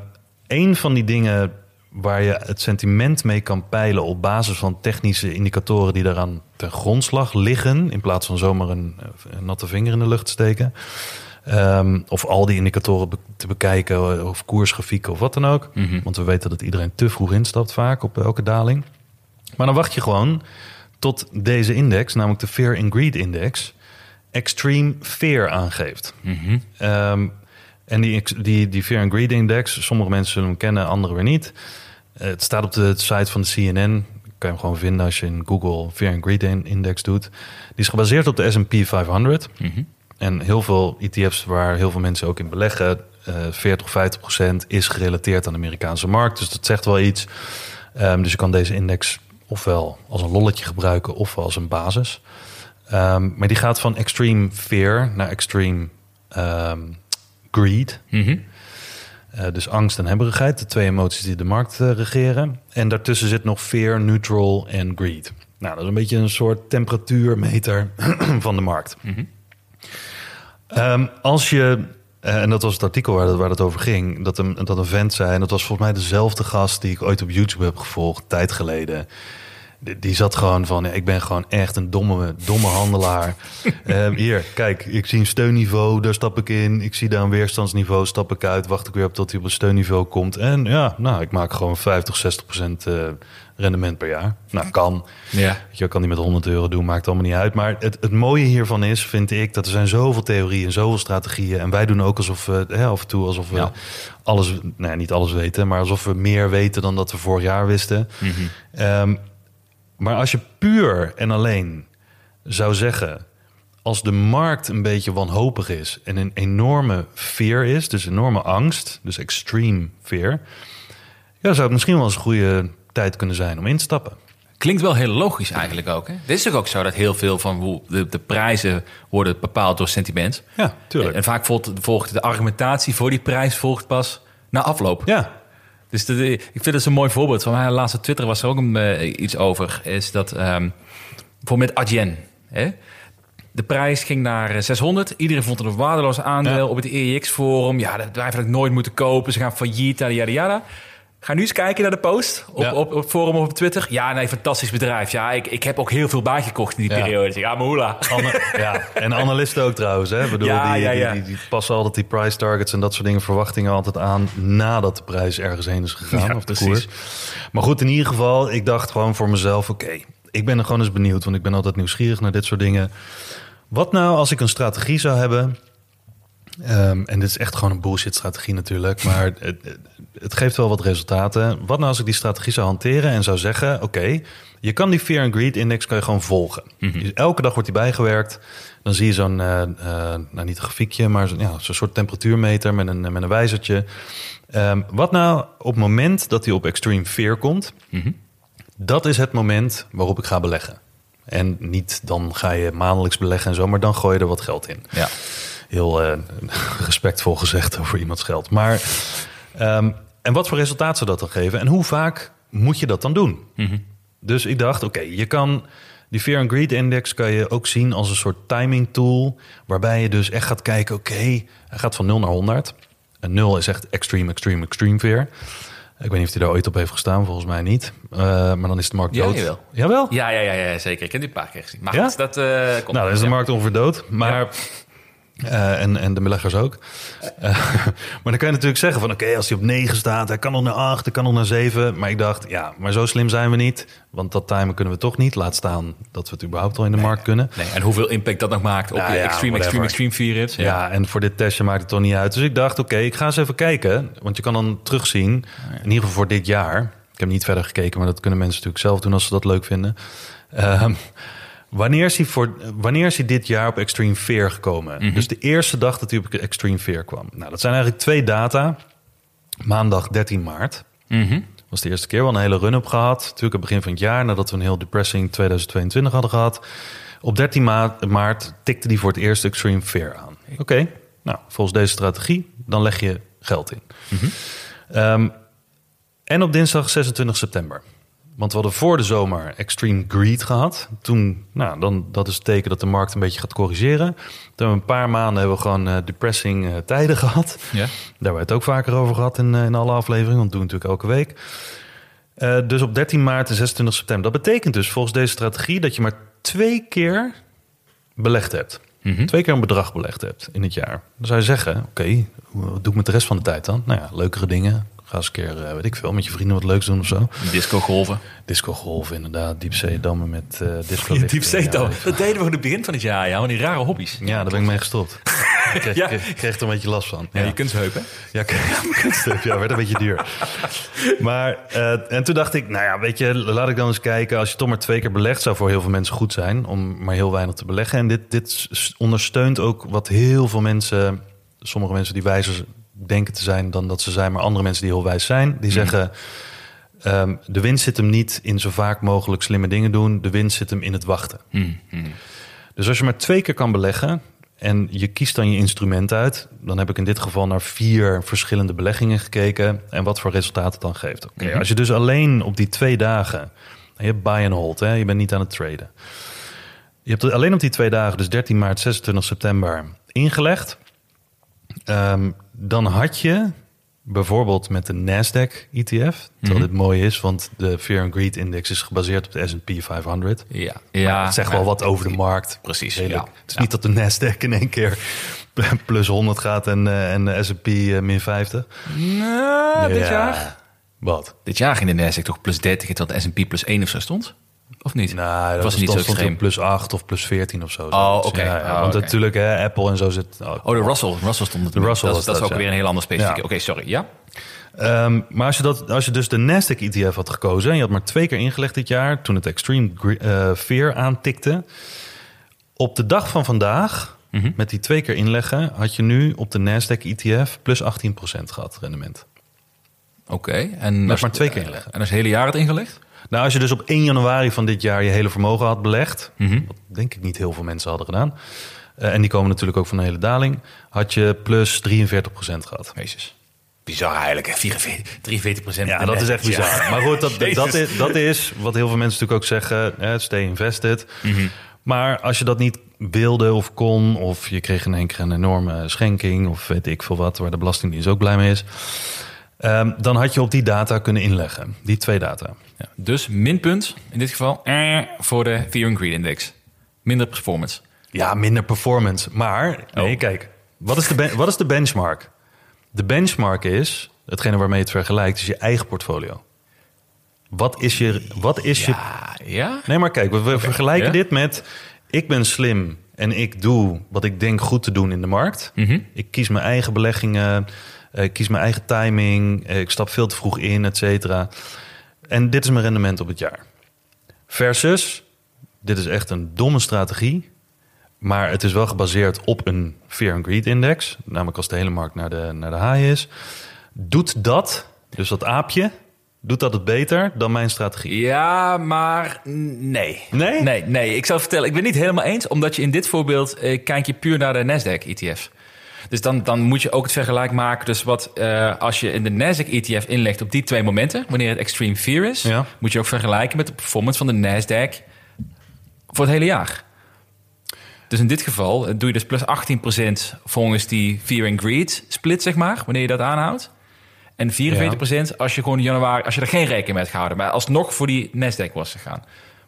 een van die dingen waar je het sentiment mee kan peilen op basis van technische indicatoren die daaraan ten grondslag liggen, in plaats van zomaar een, een natte vinger in de lucht te steken. Ehm, of al die indicatoren be- te bekijken, of koersgrafieken of wat dan ook. Want we weten dat iedereen te vroeg instapt vaak op elke daling. Maar dan wacht je gewoon tot deze index, namelijk de Fear and Greed Index, extreme fear aangeeft. Ehm, en die, die, die Fear and Greed Index, sommige mensen zullen hem kennen, anderen weer niet. Eh, het staat op de site van de CNN. Kan je hem gewoon vinden als je in Google Fear and Greed In- Index doet. Die is gebaseerd op de S&P 500. En heel veel ETF's waar heel veel mensen ook in beleggen, eh 40, 50 procent is gerelateerd aan de Amerikaanse markt. Dus dat zegt wel iets. Ehm, dus je kan deze index ofwel als een lolletje gebruiken ofwel als een basis. Ehm, maar die gaat van extreme fear naar extreme ehm, greed. Mhm. Eh, dus angst en hebberigheid, de twee emoties die de markt eh, regeren. En daartussen zit nog fear, neutral en greed. Nou, dat is een beetje een soort temperatuurmeter *clears throat* van de markt. Ehm, als je, eh, en dat was het artikel waar, dat- waar het over ging, dat een, dat een vent zei, en dat was volgens mij dezelfde gast die ik ooit op YouTube heb gevolgd, tijd geleden. Die, die zat gewoon van, ik ben gewoon echt een domme, domme handelaar. *laughs* Ehm, hier, kijk, ik zie een steunniveau, daar stap ik in. Ik zie daar een weerstandsniveau, stap ik uit. Wacht ik weer op tot hij op een steunniveau komt. En ja, nou, ik maak gewoon 50, 60 procent eh, rendement per jaar. Nou, kan. Ja. Je, kan die met 100 euro doen, maakt allemaal niet uit. Maar het, het mooie hiervan is, vind ik, dat er zijn zoveel theorieën, zoveel strategieën. En wij doen ook alsof we, hè, af en toe, alsof we Ja. alles, nou ja, niet alles weten, maar alsof we meer weten dan dat we vorig jaar wisten. Ehm, maar als je puur en alleen zou zeggen, als de markt een beetje wanhopig is en een enorme fear is, dus enorme angst, dus extreme fear, ja, zou het misschien wel eens een goede tijd kunnen zijn om in te stappen. Klinkt wel heel logisch eigenlijk ook. Hè? Dit is toch ook zo dat heel veel van hoe de, de prijzen worden bepaald door sentiment. Ja, tuurlijk. En vaak volgt, volgt de argumentatie voor die prijs volgt pas na afloop. Ja, Dus de, ik vind het zo'n mooi voorbeeld. Van mijn laatste Twitter was er ook een, eh, iets over. Is dat ehm bijvoorbeeld met Adyen. Hè? De prijs ging naar eh, 600. Iedereen vond het een waardeloos aandeel Ja. op het EEX-forum. Ja, dat bedrijf had ik nooit moeten kopen. Ze gaan failliet, yada, yada, yada. Ga nu eens kijken naar de post op, Ja. op, op forum of op Twitter. Ja, nee, fantastisch bedrijf. Ja, ik, ik heb ook heel veel bijgekocht in die Ja. periode. Ja, maar hoela. Anne- ja, en analisten ook trouwens. Hè? Ik Bedoel, Ja, die, ja, ja. Die, die, die passen altijd die price targets en dat soort dingen, verwachtingen altijd aan nadat de prijs ergens heen is gegaan. Of de precies. koers. Maar goed, in ieder geval, ik dacht gewoon voor mezelf, oké, ik ben er gewoon eens benieuwd, want ik ben altijd nieuwsgierig naar dit soort dingen. Wat nou als ik een strategie zou hebben Ehm, en dit is echt gewoon een bullshit strategie natuurlijk. Maar het, het- geeft wel wat resultaten. Wat nou als ik die strategie zou hanteren en zou zeggen... oké, je kan die Fear and Greed Index kan je gewoon volgen. Dus elke dag wordt die bijgewerkt. Dan zie je zo'n, eh, eh, nou niet een grafiekje... maar zo'n ja, soort temperatuurmeter met een, met een wijzertje. Ehm, wat nou op het moment dat hij op extreme fear komt... dat is het moment waarop ik ga beleggen. En niet dan ga je maandelijks beleggen en zo... maar dan gooi je er wat geld in Ja. Heel eh, respectvol gezegd over iemands geld. Maar ehm, en wat voor resultaat zou dat dan geven? En hoe vaak moet je dat dan doen? Dus ik dacht, oké, je kan die Fear and Greed Index kan je ook zien als een soort timing tool, waarbij je dus echt gaat kijken, oké, hij gaat van 0 naar 100. En 0 is echt extreme, extreme, extreme fear. Ik weet niet of hij daar ooit op heeft gestaan, volgens mij niet. Eh, maar dan is de markt Ja, dood. jawel. Jawel? Ja, ja, ja, ja, zeker. Ik heb die een paar keer gezien. Maar Ja? goed, dat eh, komt Nou, dan is de ja. markt ongeveer dood. Maar, eh, en, en de beleggers ook. Eh, *laughs* maar dan kan je natuurlijk zeggen van... oké, als hij op 9 staat, hij kan nog naar 8, hij kan nog naar 7. Maar ik dacht, ja, maar zo slim zijn we niet. Want dat timen kunnen we toch niet. Laat staan dat we het überhaupt al in de markt kunnen. Nee, en hoeveel impact dat nog maakt op Ja, je ja, extreme, extreme, extreme is. Ja. en voor dit testje maakt het toch niet uit. Dus ik dacht, oké, ik ga eens even kijken. Want je kan dan terugzien, in ieder geval voor dit jaar... ik heb niet verder gekeken, maar dat kunnen mensen natuurlijk zelf doen... als ze dat leuk vinden. Ehm, wanneer, is hij voor, wanneer is hij dit jaar op Extreme Fear gekomen? Dus de eerste dag dat hij op Extreme Fear kwam. Nou, dat zijn eigenlijk twee data. Maandag 13 maart. Mhm. was de eerste keer wel een hele run-up gehad. Natuurlijk het begin van het jaar, nadat we een heel depressing 2022 hadden gehad. Op 13 ma- maart tikte die voor het eerst Extreme Fear aan. Oké, nou, volgens deze strategie, dan leg je geld in. Ehm, en op dinsdag 26 september. Want we hadden voor de zomer Extreme Greed gehad. Toen, nou, dan, dat is het teken dat de markt een beetje gaat corrigeren. Toen hebben we een paar maanden hebben we gewoon eh, depressing eh, tijden *laughs* gehad. Ja. Daar hebben we het ook vaker over gehad in, eh, in alle afleveringen. Want dat doen we natuurlijk elke week. Dus op 13 maart en 26 september. Dat betekent dus volgens deze strategie dat je maar twee keer belegd hebt. Twee keer een bedrag belegd hebt in het jaar. Dan zou je zeggen, oké, wat doe ik met de rest van de tijd dan? Nou ja, leukere dingen. Ga eens een keer, eh, weet ik veel, met je vrienden wat leuks doen of zo. Disco golven. Disco golven inderdaad, diepzeedammen met eh disco. Ja, dat deden we in het begin van het jaar, ja. Van die rare hobby's. ja, daar ben ik mee gestopt. *laughs* Ik kreeg, Ja. kreeg, kreeg er een beetje last van. Ja, je kunstheupen. Ja, ik- *laughs* ja, kunststuk. Ja, werd een beetje duur. Maar, eh, en toen dacht ik, nou ja, weet je, laat ik dan eens kijken. Als je toch maar twee keer belegt, zou voor heel veel mensen goed zijn. Om maar heel weinig te beleggen. En dit, dit ondersteunt ook wat heel veel mensen, sommige mensen die wijzer denken te zijn dan dat ze zijn. Maar andere mensen die heel wijs zijn, die zeggen... ehm, de winst zit hem niet in zo vaak mogelijk slimme dingen doen. De winst zit hem in het wachten. Dus als je maar twee keer kan beleggen en je kiest dan je instrument uit, dan heb ik in dit geval naar vier verschillende beleggingen gekeken en wat voor resultaat het dan geeft. Oké, Als je dus alleen op die twee dagen, je hebt buy and hold, hè, je bent niet aan het traden. Je hebt alleen op die twee dagen, dus 13 maart, 26 september, ingelegd. Ehm, dan had je bijvoorbeeld met de Nasdaq ETF, terwijl dit mooi is, want de Fear and Greed Index is gebaseerd op de S&P 500. Ja. Ja, het zegt wel wat over de markt. Precies, ja. Het is niet dat de Nasdaq in één keer *laughs* plus 100 gaat en, eh, en de S&P eh, min 50. Nou, dit Ja. jaar. Wat? Dit jaar ging de Nasdaq toch plus 30, terwijl de S&P plus 1 of zo stond? Of niet? Nou, dat was niet zo extreem? plus 8 of plus 14 of zo. Oh, oké. Ja, ja, Oh, want natuurlijk, hè, Apple en zo zit... Oh, de Russell. Russell stond het. De Russell dat, was dat is ook weer een heel ander specifiek. Oké, sorry. Ja? Ehm, maar als je, dat, als je dus de Nasdaq ETF had gekozen... en je had maar twee keer ingelegd dit jaar... toen het Extreme eh, Fear aantikte... op de dag van vandaag, Mhm. met die twee keer inleggen... had je nu op de Nasdaq ETF plus 18% gehad rendement. Oké. En Met als- maar twee keer inleggen. En als hele jaar het ingelegd? Nou, als je dus op 1 januari van dit jaar je hele vermogen had belegd, Mhm. wat denk ik niet heel veel mensen hadden gedaan, eh, en die komen natuurlijk ook van een hele daling, had je plus 43% gehad. Jezus. Bizar eigenlijk. hè. 44, 43 procent. Ja, dat is echt bizar. Maar goed, dat, *laughs* dat, is, dat is wat heel veel mensen natuurlijk ook zeggen, stay invested. Mhm. Maar als je dat niet wilde of kon, of je kreeg in één keer een enorme schenking, of weet ik veel wat, waar de Belastingdienst ook blij mee is, ehm, dan had je op die data kunnen inleggen. Die twee data. Ja, dus minpunt in dit geval eh, voor de and Greed Index. Minder performance. Ja, minder performance. Maar, nee, Oh. kijk. Wat is, de wat is de benchmark? De benchmark is, hetgene waarmee je het vergelijkt, is je eigen portfolio. Wat is je... Wat is je Ja, ja? nee, maar kijk, we, we vergelijken ja. dit met... Ik ben slim en ik doe wat ik denk goed te doen in de markt. Mhm. Ik kies mijn eigen beleggingen, ik kies mijn eigen timing, eh, ik stap veel te vroeg in, et cetera. En dit is mijn rendement op het jaar. Versus, dit is echt een domme strategie, maar het is wel gebaseerd op een Fear and Greed index, namelijk als de hele markt naar de, naar de high is. Doet dat, dus dat aapje, doet dat het beter dan mijn strategie? Ja, maar nee. Nee? Nee, nee. Ik zal vertellen, ik ben het niet helemaal eens, omdat je in dit voorbeeld eh, kijk je puur naar de Nasdaq-ETF. Dus dan, dan moet je ook het vergelijk maken. Dus wat eh, als je in de Nasdaq-ETF inlegt op die twee momenten, wanneer het extreme fear is, Ja. moet je ook vergelijken met de performance van de Nasdaq voor het hele jaar. Dus in dit geval eh, doe je dus plus 18% volgens die fear and greed split, zeg maar, wanneer je dat aanhoudt. En 44% als je gewoon in januari, als je er geen rekening mee hebt gehouden, maar alsnog voor die Nasdaq was gegaan.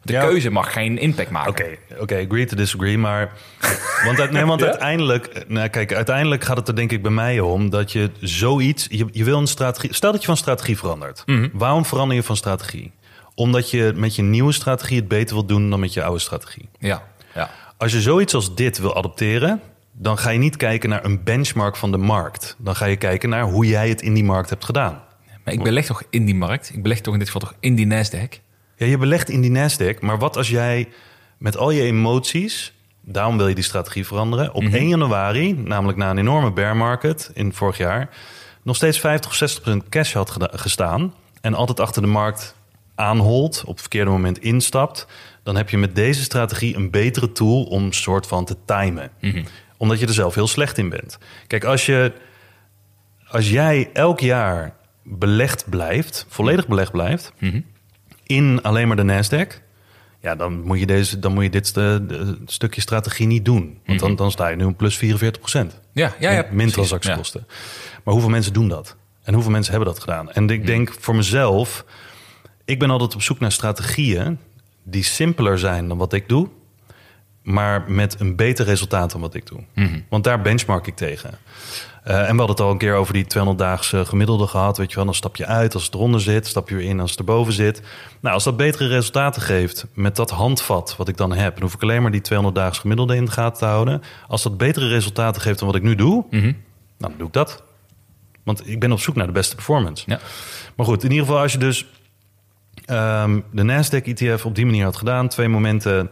De Ja. keuze mag geen impact maken. Oké, oké, agree to disagree, maar... Want, uit- nee, want *laughs* uiteindelijk... Nou, kijk, uiteindelijk gaat het er denk ik bij mij om... dat je zoiets... Je, je wil een strategie... Stel dat je van strategie verandert. Waarom verander je van strategie? Omdat je met je nieuwe strategie het beter wilt doen... dan met je oude strategie. Ja, ja. Als je zoiets als dit wil adopteren... dan ga je niet kijken naar een benchmark van de markt. Dan ga je kijken naar hoe jij het in die markt hebt gedaan. Maar ik beleg toch in die markt? Ik beleg toch in dit geval toch in die Nasdaq? Ja, je belegt in die Nasdaq, maar wat als jij met al je emoties, daarom wil je die strategie veranderen, op 1 januari, namelijk na een enorme bear market in vorig jaar, nog steeds 50 of 60 procent cash had gestaan en altijd achter de markt aanholt, op het verkeerde moment instapt, dan heb je met deze strategie een betere tool om soort van te timen. Omdat je er zelf heel slecht in bent. Kijk, als je als jij elk jaar belegd blijft, volledig belegd blijft, in alleen maar de Nasdaq, ja, dan moet je, deze, dan moet je dit eh, de- stukje strategie niet doen. Want dan, dan sta je nu op plus 44 procent. Ja, ja, ja. min transactiekosten. Maar hoeveel mensen doen dat? En hoeveel mensen hebben dat gedaan? En ik denk voor mezelf, ik ben altijd op zoek naar strategieën die simpeler zijn dan wat ik doe, maar met een beter resultaat dan wat ik doe. Want daar benchmark ik tegen. Eh, en we hadden het al een keer over die 200-daagse gemiddelde gehad. Weet je wel, dan stap je uit als het eronder zit, stap je weer in als het erboven zit. Nou, als dat betere resultaten geeft met dat handvat wat ik dan heb, dan hoef ik alleen maar die 200-daagse gemiddelde in de gaten te houden. Als dat betere resultaten geeft dan wat ik nu doe, nou, dan doe ik dat. Want ik ben op zoek naar de beste performance. Ja. Maar goed, in ieder geval als je dus ehm, de Nasdaq ETF op die manier had gedaan, twee momenten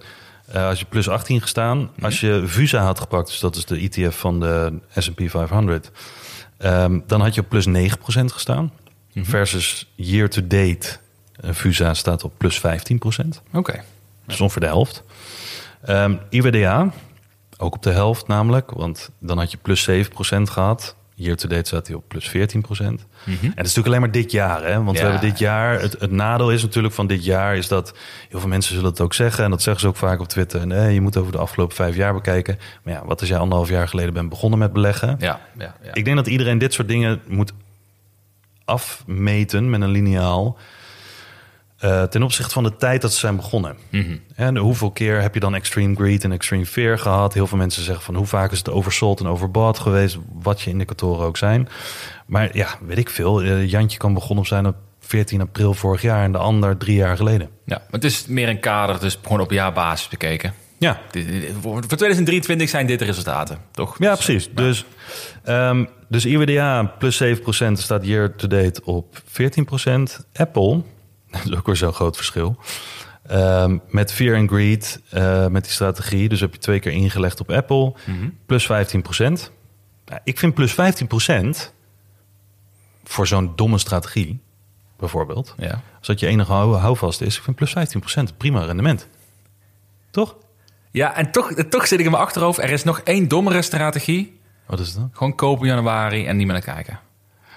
eh, als je plus 18 gestaan. Als je VUSA had gepakt, dus dat is de ETF van de S&P 500, ehm, dan had je op plus 9% gestaan. Versus year to date, eh, VUSA staat op plus 15%. Oké. Dus ongeveer de helft. Ehm, IWDA, ook op de helft namelijk, want dan had je plus 7% gehad. Year to date staat hij op plus 14%. En het is natuurlijk alleen maar dit jaar, hè? Want Ja. we hebben dit jaar. Het, het nadeel is natuurlijk van dit jaar is dat heel veel mensen zullen het ook zeggen. En dat zeggen ze ook vaak op Twitter. Nee, je moet over de afgelopen vijf jaar bekijken. Maar ja, wat als jij anderhalf jaar geleden bent begonnen met beleggen? Ja, ja, ja. Ik denk dat iedereen dit soort dingen moet afmeten met een lineaal. Eh, ten opzichte van de tijd dat ze zijn begonnen. En hoeveel keer heb je dan extreme greed en extreme fear gehad? Heel veel mensen zeggen van hoe vaak is het oversold en overbought geweest, wat je indicatoren ook zijn. Maar ja, weet ik veel. Eh, Jantje kan begonnen zijn op 14 april vorig jaar en de ander drie jaar geleden. ja. Maar het is meer een kader, dus gewoon op jaarbasis bekeken. Ja, voor 2023 zijn dit de resultaten, toch? Ja, precies. Dus, ehm, dus IWDA plus 7% staat year to date op 14%. Apple, *laughs* dat is ook weer zo'n groot verschil. Ehm, met Fear and Greed, eh, met die strategie. Dus heb je twee keer ingelegd op Apple. Plus 15%. Ja, ik vind plus 15% voor zo'n domme strategie, bijvoorbeeld. Ja. Als dat je enige hou, houvast is. Ik vind plus 15% prima rendement. Toch? Ja, en toch, toch zit ik in mijn achterhoofd. Er is nog één dommere strategie. Wat is dan? Gewoon kopen in januari en niet meer naar kijken.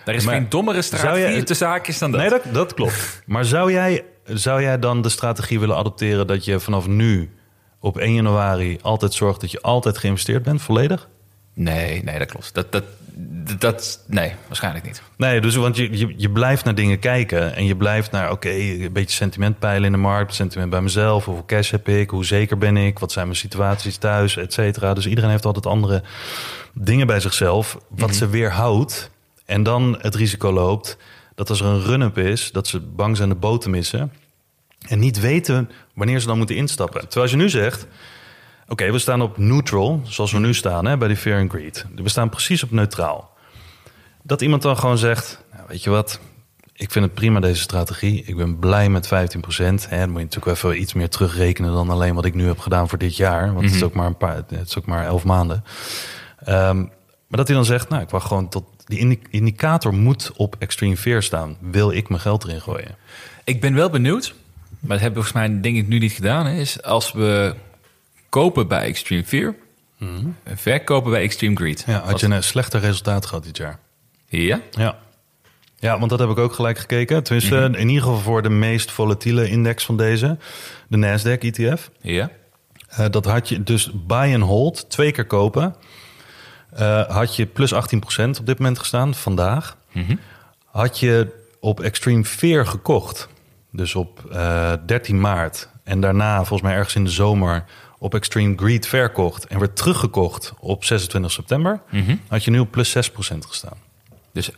Er is Maar geen dommere strategie te zaakjes dan dat. Nee, dat, dat klopt. *laughs* Maar zou jij, zou jij dan de strategie willen adopteren dat je vanaf nu op 1 januari altijd zorgt dat je altijd geïnvesteerd bent, volledig? Nee, nee, dat klopt. Dat, dat, dat, nee, waarschijnlijk niet. Nee, dus want je, je, je blijft naar dingen kijken en je blijft naar, oké, een beetje sentiment peilen in de markt, sentiment bij mezelf, hoeveel cash heb ik, hoe zeker ben ik, wat zijn mijn situaties thuis, et cetera. Dus iedereen heeft altijd andere dingen bij zichzelf, wat ze weerhoudt en dan het risico loopt dat als er een run-up is, dat ze bang zijn de boot te missen en niet weten wanneer ze dan moeten instappen. Terwijl als je nu zegt, Oké, we staan op neutral, zoals we nu staan hè, bij die Fear and Greed. We staan precies op neutraal. Dat iemand dan gewoon zegt, nou, weet je wat, ik vind het prima deze strategie. Ik ben blij met 15 procent. Dan moet je natuurlijk even iets meer terugrekenen dan alleen wat ik nu heb gedaan voor dit jaar. Want het is ook maar een paar, het is ook maar elf maanden. Ehm, maar dat hij dan zegt, nou, ik wacht gewoon tot die indi- indicator moet op extreme fear staan. Wil ik mijn geld erin gooien? Ik ben wel benieuwd, maar dat hebben we volgens mij denk ik nu niet gedaan. Is als we kopen bij Extreme Fear en verkopen bij Extreme Greed. Ja, had je een slechter resultaat gehad dit jaar? Ja? Ja. Ja, want dat heb ik ook gelijk gekeken. Tenminste, in ieder geval voor de meest volatiele index van deze, de Nasdaq ETF. Ja? Eh, dat had je dus buy and hold, twee keer kopen. Eh, had je plus 18% op dit moment gestaan, vandaag. Had je op Extreme Fear gekocht, dus op eh, 13 maart. En daarna, volgens mij ergens in de zomer, op Extreme Greed verkocht. En weer teruggekocht op 26 september. Had je nu op plus 6% gestaan. Dus,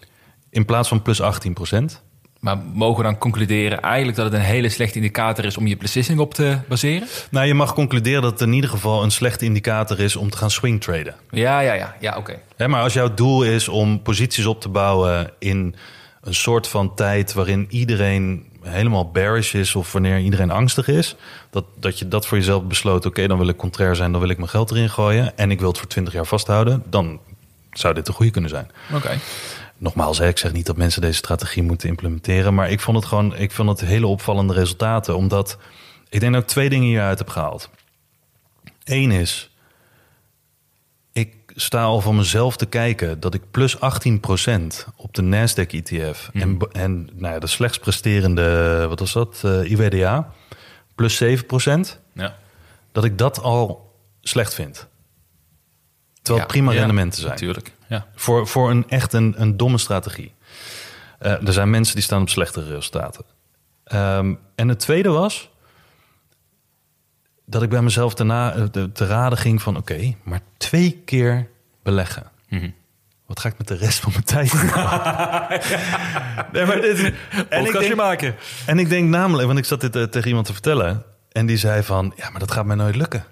In plaats van plus 18%. Maar mogen we dan concluderen eigenlijk dat het een hele slechte indicator is om je beslissing op te baseren? Nou, je mag concluderen dat het in ieder geval een slechte indicator is om te gaan swing traden. Ja, ja, ja. Ja, oké. Maar als jouw doel is om posities op te bouwen in een soort van tijd waarin iedereen helemaal bearish is of wanneer iedereen angstig is, dat, dat je dat voor jezelf besloot, oké, dan wil ik contrair zijn, dan wil ik mijn geld erin gooien en ik wil het voor 20 jaar vasthouden, dan zou dit een goede kunnen zijn. Oké. Nogmaals, hè, ik zeg niet dat mensen deze strategie moeten implementeren, maar ik vond het gewoon, ik vond het hele opvallende resultaten, omdat ik denk dat ik twee dingen hieruit heb gehaald. Eén is, ik sta al van mezelf te kijken dat ik plus 18% op de Nasdaq ETF en, en nou ja, de slechts presterende, wat was dat, eh, IWDA, plus 7%, Ja. dat ik dat al slecht vind. Terwijl het prima rendementen zijn. Natuurlijk. Ja. Voor, voor een echt een, een domme strategie. Eh, er zijn mensen die staan op slechtere resultaten. Ehm, en het tweede was dat ik bij mezelf daarna eh, te, te raden ging van... oké, maar twee keer beleggen. Mhm. Wat ga ik met de rest van mijn tijd doen? *laughs* nee, maar dit, en, ik denk, maken. en ik denk namelijk, want ik zat dit eh, tegen iemand te vertellen... en die zei van, ja, maar dat gaat mij nooit lukken.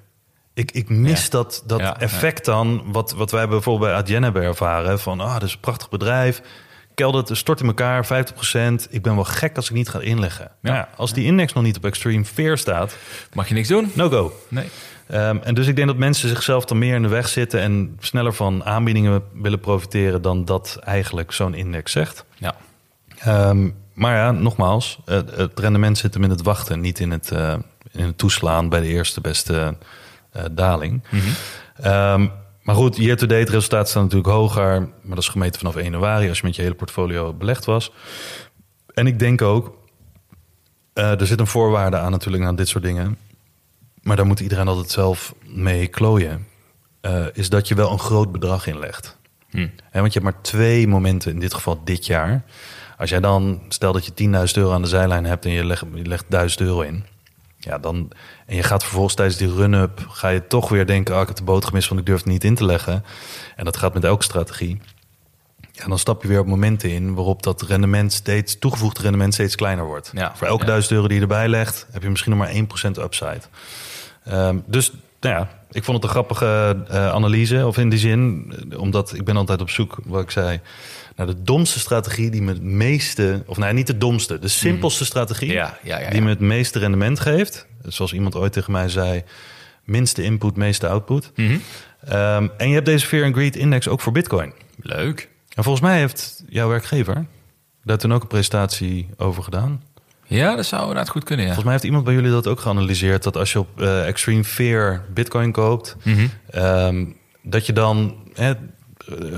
Ik, ik mis Ja. dat, dat Ja, effect dan, wat, wat wij bijvoorbeeld bij Adyen hebben ervaren... van, ah, dat is een prachtig bedrijf, keldert, stort in elkaar, 50%. Ik ben wel gek als ik niet ga inleggen. Ja. Ja. als die index nog niet op extreme fear staat, Mag je niks doen? no go. Nee. Ehm, en dus ik denk dat mensen zichzelf dan meer in de weg zitten... en sneller van aanbiedingen willen profiteren... dan dat eigenlijk zo'n index zegt. Ja. Ehm, maar ja, nogmaals, het, het rendement zit hem in het wachten, niet in het, eh, in het toeslaan bij de eerste beste eh, daling. Ehm, maar goed, year-to-date resultaten staan natuurlijk hoger, maar dat is gemeten vanaf 1 januari als je met je hele portfolio belegd was. En ik denk ook, eh, er zit een voorwaarde aan natuurlijk aan dit soort dingen, maar daar moet iedereen altijd zelf mee klooien. eh, is dat je wel een groot bedrag inlegt. Hm. Hè, want je hebt maar twee momenten, in dit geval dit jaar. Als jij dan, stel dat je 10.000 euro aan de zijlijn hebt en je legt, je legt 1000 euro in. Ja, dan, en je gaat vervolgens tijdens die run-up, ga je toch weer denken, oh, ik heb de boot gemist, want ik durf het niet in te leggen. En dat gaat met elke strategie. Ja, dan stap je weer op momenten in waarop dat rendement steeds, toegevoegd rendement steeds kleiner wordt. Ja, Voor elke ja. 1000 euro die je erbij legt, heb je misschien nog maar 1% upside. Ehm, dus nou ja, ik vond het een grappige eh, analyse. Of in die zin, omdat ik ben altijd op zoek, wat ik zei, naar de domste strategie die me het meeste, of nee, niet de domste, de simpelste strategie Ja, ja, ja, die me het meeste rendement geeft. Zoals iemand ooit tegen mij zei, minste input, meeste output. Mhm. Ehm, en je hebt deze Fear and Greed Index ook voor Bitcoin. Leuk. En volgens mij heeft jouw werkgever daar toen ook een presentatie over gedaan. Ja, dat zou inderdaad goed kunnen, ja. Volgens mij heeft iemand bij jullie dat ook geanalyseerd. Dat als je op eh, Extreme Fear Bitcoin koopt, Mhm. ehm, dat je dan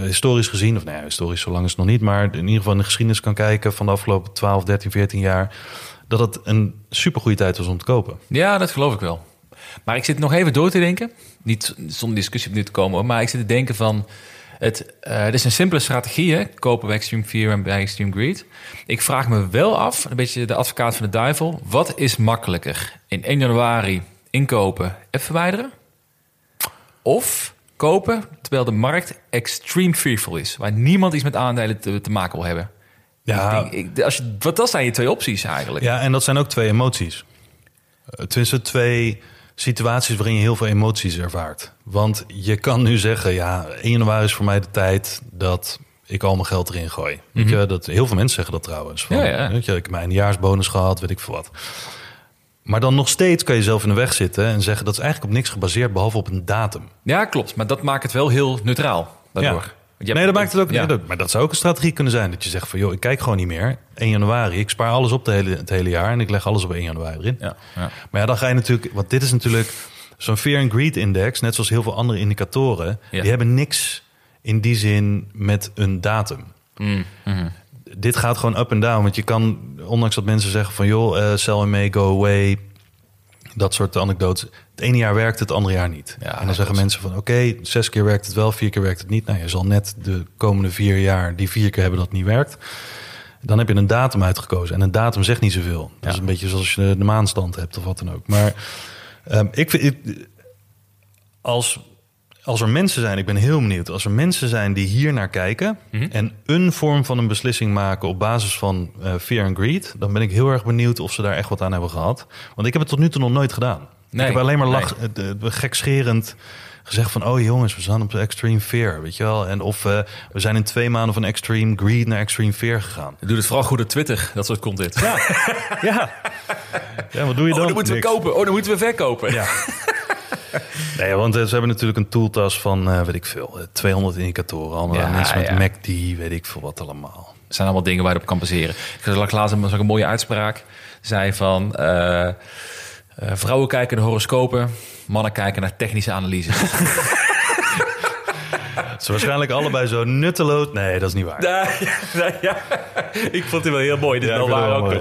historisch gezien, of nou ja, historisch zo lang is het nog niet, maar in ieder geval in de geschiedenis kan kijken van de afgelopen 12, 13, 14 jaar, dat het een supergoeie tijd was om te kopen. Ja, dat geloof ik wel. Maar ik zit nog even door te denken. Niet zonder discussie op nu te komen, maar ik zit te denken van... Het, eh, het is een simpele strategie, hè? kopen bij Extreme Fear en bij Extreme Greed. Ik vraag me wel af, een beetje de advocaat van de duivel... wat is makkelijker? In 1 januari inkopen en verwijderen? Of kopen terwijl de markt extreme fearful is... waar niemand iets met aandelen te, te maken wil hebben? Ja, Ik denk, ik, als je, wat dat zijn je twee opties eigenlijk. ja, en dat zijn ook twee emoties. Eh, Tenminste, twee, situaties waarin je heel veel emoties ervaart. Want je kan nu zeggen, ja, 1 januari is voor mij de tijd dat ik al mijn geld erin gooi. Weet je, dat, heel veel mensen zeggen dat trouwens. Van, Ja, ja. Weet je, ik heb mijn jaarsbonus gehad, weet ik veel wat. Maar dan nog steeds kan je zelf in de weg zitten en zeggen dat is eigenlijk op niks gebaseerd behalve op een datum. Ja, klopt. Maar dat maakt het wel heel neutraal. Daardoor. Hebt- nee, dat maakt het ook Ja. niet. Maar dat zou ook een strategie kunnen zijn. Dat je zegt van, joh, ik kijk gewoon niet meer. 1 januari, ik spaar alles op de hele, het hele jaar en ik leg alles op 1 januari erin. Ja, ja. Maar ja, dan ga je natuurlijk, want dit is natuurlijk zo'n fear and greed index, net zoals heel veel andere indicatoren, Ja. die hebben niks in die zin met een datum. Mm, mhm. Dit gaat gewoon up en down, want je kan, ondanks dat mensen zeggen van joh, eh sell and may go away, dat soort anekdotes. Het ene jaar werkt het, het andere jaar niet. Ja, en dan zeggen mensen van oké, zes keer werkt het wel, vier keer werkt het niet. Nou, je zal net de komende vier jaar die vier keer hebben dat het niet werkt. Dan heb je een datum uitgekozen. En een datum zegt niet zoveel. Dat is een beetje zoals je de maanstand hebt of wat dan ook. Maar ehm, ik vind... ik- als, als er mensen zijn, ik ben heel benieuwd. Als er mensen zijn die hier naar kijken... Mhm. en een vorm van een beslissing maken op basis van eh, fear and greed... dan ben ik heel erg benieuwd of ze daar echt wat aan hebben gehad. Want ik heb het tot nu toe nog nooit gedaan. Nee, ik heb alleen maar nee. lach, eh, eh, gekscherend gezegd van... oh jongens, we staan op de extreme fear, weet je wel. En of we zijn in twee maanden van extreme greed naar extreme fear gegaan. Doe het vooral goed op Twitter, dat soort content. Ja, *laughs* ja. ja wat doe je Oh, dan? dan moeten we Niks. kopen. Oh, dan moeten we verkopen. Ja. *laughs* *laughs* Nee, want eh, ze hebben natuurlijk een tooltas van, eh, weet ik veel, eh, 200 indicatoren. Allemaal Ja, mensen met. MACD, weet ik veel wat allemaal. Het zijn allemaal dingen waar je op kan baseren. Ik zag laatst een, mooie uitspraak. Zei van... eh, eh, vrouwen kijken naar horoscopen, mannen kijken naar technische analyse. Het is waarschijnlijk allebei zo nutteloos. Nee, dat is niet waar. *laughs* ja. Ik vond het wel heel mooi. Dit Ja, wel waar ook.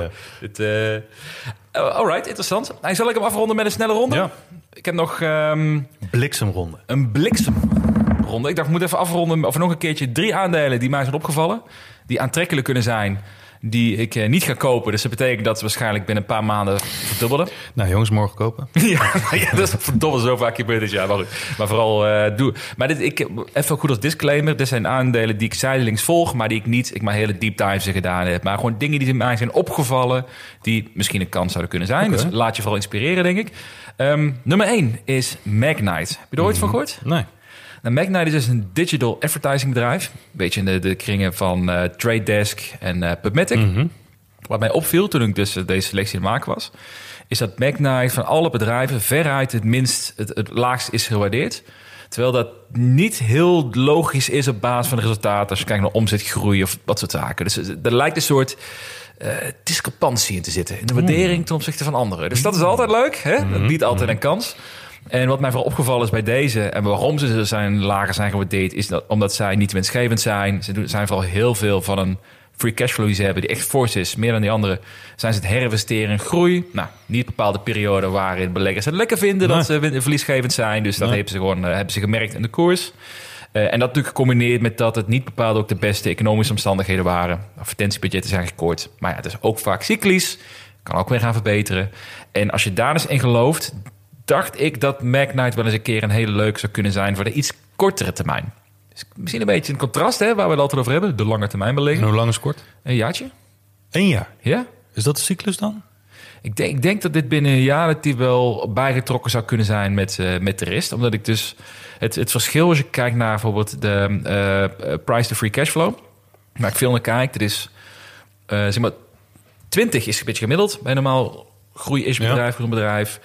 eh, alright, interessant. Nou, zal ik hem afronden met een snelle ronde? Ja. Ik heb nog ehm, Bliksemronde. een bliksemronde. Ik dacht, ik moet even afronden of nog een keertje drie aandelen die mij zijn opgevallen. Die aantrekkelijk kunnen zijn, die ik eh, niet ga kopen. Dus dat betekent dat ze waarschijnlijk binnen een paar maanden verdubbelen. Nou jongens, morgen kopen. *laughs* ja, ja, dat is verdomme zo vaak gebeurd dit jaar. Maar, vooral eh, doe. Maar dit, ik, even goed als disclaimer. Dit zijn aandelen die ik zijdelings volg, maar die ik niet, ik maar hele deep dives gedaan heb. Maar gewoon dingen die mij zijn opgevallen, die misschien een kans zouden kunnen zijn. Dus laat je vooral inspireren, denk ik. Ehm, nummer 1 is Magnite. Heb je er ooit van gehoord? Nee. Nou, Magnite is dus een digital advertising bedrijf. Een beetje in de, de kringen van eh Trade Desk en eh PubMatic. Wat mij opviel toen ik dus eh, deze selectie aan het maken was... is dat Magnite van alle bedrijven veruit het minst, het, het laagst is gewaardeerd. Terwijl dat niet heel logisch is op basis van de resultaten... als je kijkt naar omzetgroei of dat soort zaken. Dus er lijkt een soort discrepantie in te zitten. In de waardering ten opzichte van anderen. Dus dat is altijd leuk. Hè? Dat biedt altijd een kans. En wat mij vooral opgevallen is bij deze... en waarom ze zijn lager zijn gewaardeerd... is dat omdat zij niet winstgevend zijn. Ze doen- zijn vooral heel veel van een free cashflow die ze hebben... die echt force is, meer dan die andere... zijn ze het herinvesteren in groei. Nou, niet bepaalde periode waarin beleggers het lekker vinden... dat ze verliesgevend zijn. Dus dat Nee. hebben ze gewoon eh, hebben ze gemerkt in de koers. Eh, en dat natuurlijk gecombineerd met dat het niet bepaald ook de beste economische omstandigheden waren. Advertentiebudgetten zijn gekort. Maar ja, het is ook vaak cyclisch. Kan ook weer gaan verbeteren. En als je daar dus in gelooft, dacht ik dat Magnite wel eens een keer een hele leuke zou kunnen zijn voor de iets kortere termijn. Dus misschien een beetje een contrast hè, waar we het altijd over hebben. De lange termijn En belegging. hoe lang is kort? Een jaartje? Eén jaar. Ja? Is dat de cyclus dan? Ik denk, ik denk dat dit binnen een jaar dat die wel bijgetrokken zou kunnen zijn met, eh, met de rest. Omdat ik dus het, het verschil als je kijkt naar bijvoorbeeld de eh, price to free cashflow. Waar ik veel naar kijk, dat is zeg maar 20 is een beetje gemiddeld bij een normaal groei-ish Ja. bedrijf, groen bedrijf.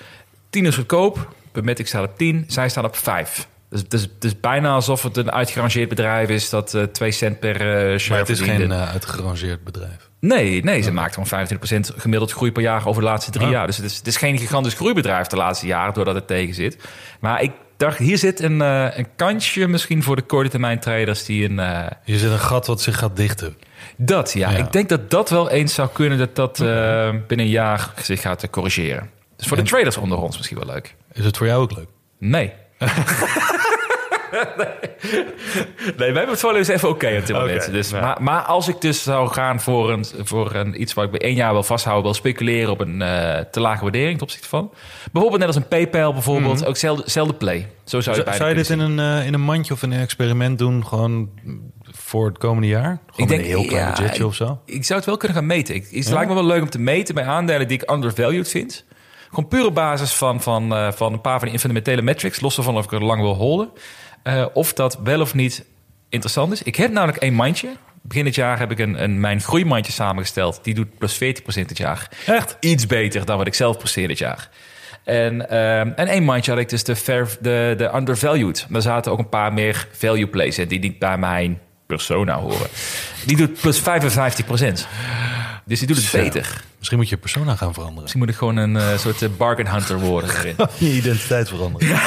10 is goedkoop. Bemetic staat op 10, zij staan op 5. Dus het is, het is bijna alsof het een uitgerangeerd bedrijf is dat eh 2 cent per eh share Maar het is verdiende. geen eh, uitgerangeerd bedrijf. Nee, nee, ze maakt gewoon 25% gemiddeld groei per jaar over de laatste drie jaar. Dus het is, het is geen gigantisch groeibedrijf de laatste jaren, doordat het tegen zit. Maar ik dacht, hier zit een, een kansje misschien voor de korte termijn traders die een... Hier zit een gat wat zich gaat dichten. dat, ja. Ja. Ik denk dat dat wel eens zou kunnen dat dat binnen een jaar zich gaat corrigeren. Dus voor de traders onder ons misschien wel leuk. Is het voor jou ook leuk? Nee. *laughs* nee, het gewoon eens even oké op dit moment. Dus, ja. maar, maar als ik dus zou gaan voor, een, voor een, iets waar ik bij één jaar wil vasthouden... wil speculeren op een eh, te lage waardering ten opzichte van... bijvoorbeeld net als een PayPal bijvoorbeeld, ook zelfde, zelfde play. Zo zou je, Zou, je dit in een, eh, in een mandje of in een experiment doen? Gewoon voor het komende jaar? Gewoon Ik denk, een heel klein ja, budgetje of zo? Ik zou het wel kunnen gaan meten. Ik, het lijkt me wel leuk om te meten bij aandelen die ik undervalued vind. Gewoon puur op basis van, van, eh, van een paar van die fundamentele metrics, los van of ik er lang wil holden. eh, of dat wel of niet interessant is. Ik heb namelijk één mandje. Begin dit jaar heb ik een, een, mijn groeimandje samengesteld. Die doet plus 40% dit jaar. Echt? Iets beter dan wat ik zelf presteer dit jaar. En, ehm, en één mandje had ik dus de, fair, de, de undervalued. Daar zaten ook een paar meer value plays in die niet bij mijn persona horen. Die doet plus 55%. Dus die doet het beter. Misschien moet je persona gaan veranderen. Misschien moet ik gewoon een eh, soort eh, bargain hunter worden. *laughs* Je identiteit veranderen.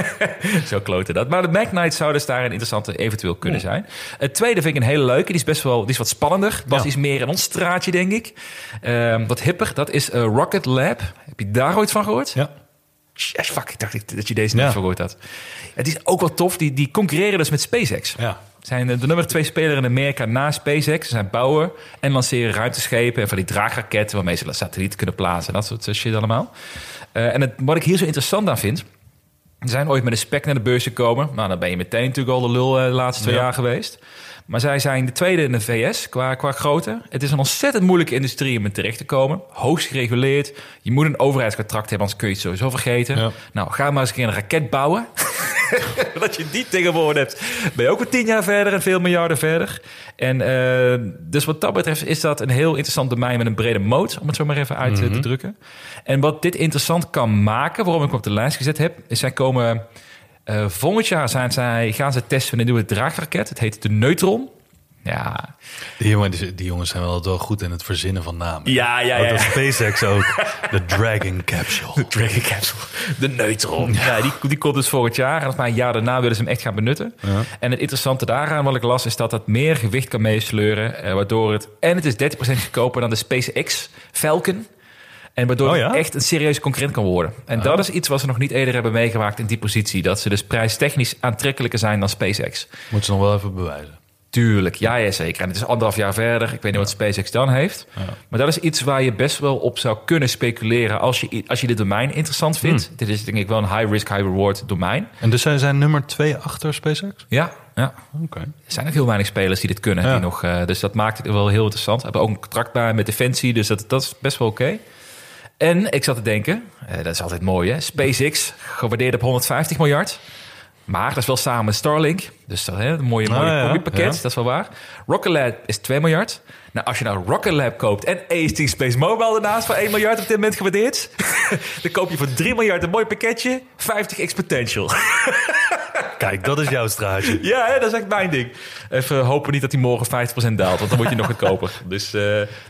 *laughs* Zo kloten dat. Maar de Mac Knight zou dus daar een interessante eventueel kunnen zijn. Het tweede vind ik een hele leuke. Die is best wel die is wat spannender. Was Ja. iets meer in ons straatje, denk ik. Ehm, wat hipper. Dat is eh, Rocket Lab. Heb je daar ooit van gehoord? Ja. Yes, fuck, ik dacht dat je deze niet Ja. van gehoord had. Het is ook wel tof. Die, die concurreren dus met SpaceX. Ja. Zijn de nummer twee speler in Amerika na SpaceX. Ze zijn bouwen en lanceren ruimteschepen en van die draagraketten waarmee ze satellieten kunnen plaatsen. Dat soort eh, shit allemaal. Eh, en het, wat ik hier zo interessant aan vind. Ze zijn ooit met een spec naar de beurs gekomen. Nou, dan ben je meteen natuurlijk al de lul eh, de laatste twee Ja. jaar geweest. Maar zij zijn de tweede in de VS qua, qua grootte. Het is een ontzettend moeilijke industrie om in terecht te komen. Hoogst gereguleerd. Je moet een overheidscontract hebben, anders kun je het sowieso vergeten. Ja. Nou, ga maar eens een keer een raket bouwen. *laughs* *laughs* dat je die tegenwoordig hebt, ben je ook weer tien jaar verder en veel miljarden verder. En eh, dus wat dat betreft is dat een heel interessant domein met een brede moot, om het zo maar even uit eh, te drukken. En wat dit interessant kan maken, waarom ik hem op de lijst gezet heb, is zij komen eh, volgend jaar zijn zij, gaan ze testen met een nieuwe draagraket. Het heet de Neutron. Ja, Die, jongen, die, jongens zijn wel, wel goed in het verzinnen van namen. Ja, ja, Ook ja. dat SpaceX ook. De Dragon Capsule. Dragon Capsule. De Neutron. Ja, die, die komt dus volgend jaar. En een jaar daarna willen ze hem echt gaan benutten. En het interessante daaraan, wat ik las, is dat het meer gewicht kan meesleuren. eh, waardoor het... En het is 30% goedkoper dan de SpaceX Falcon. En waardoor Oh ja? het echt een serieuze concurrent kan worden. En dat is iets wat ze nog niet eerder hebben meegemaakt in die positie. Dat ze dus prijstechnisch aantrekkelijker zijn dan SpaceX. Moeten ze nog wel even bewijzen. Tuurlijk, ja, ja zeker. En het is anderhalf jaar verder. Ik weet niet wat SpaceX dan heeft. Maar dat is iets waar je best wel op zou kunnen speculeren... als je, als je dit domein interessant vindt. Hmm. Dit is denk ik wel een high-risk, high-reward domein. En dus zij zijn nummer twee achter SpaceX? Ja, ja. Oké. Er zijn ook heel weinig spelers die dit kunnen. Ja. Die nog, eh, dus dat maakt het wel heel interessant. We hebben ook een contract bij met Defensie, dus dat, dat is best wel oké. En ik zat te denken, eh, dat is altijd mooi hè, SpaceX gewaardeerd op 150 miljard. Maar dat is wel samen met Starlink. Dus dat hè, een mooie, mooie Ah, ja. combi-pakket, Ja. dat is wel waar. Rocket Lab is 2 miljard. Nou, als je nou Rocket Lab koopt en AST Space Mobile daarnaast voor 1 miljard op dit moment gewaardeerd... *laughs* dan koop je voor 3 miljard een mooi pakketje, 50x potential. *laughs* Kijk, dat is jouw straatje. Ja, hè, dat is echt mijn ding. Even hopen niet dat hij morgen 50% daalt, want dan word je nog goedkoper. *laughs* Dus, eh,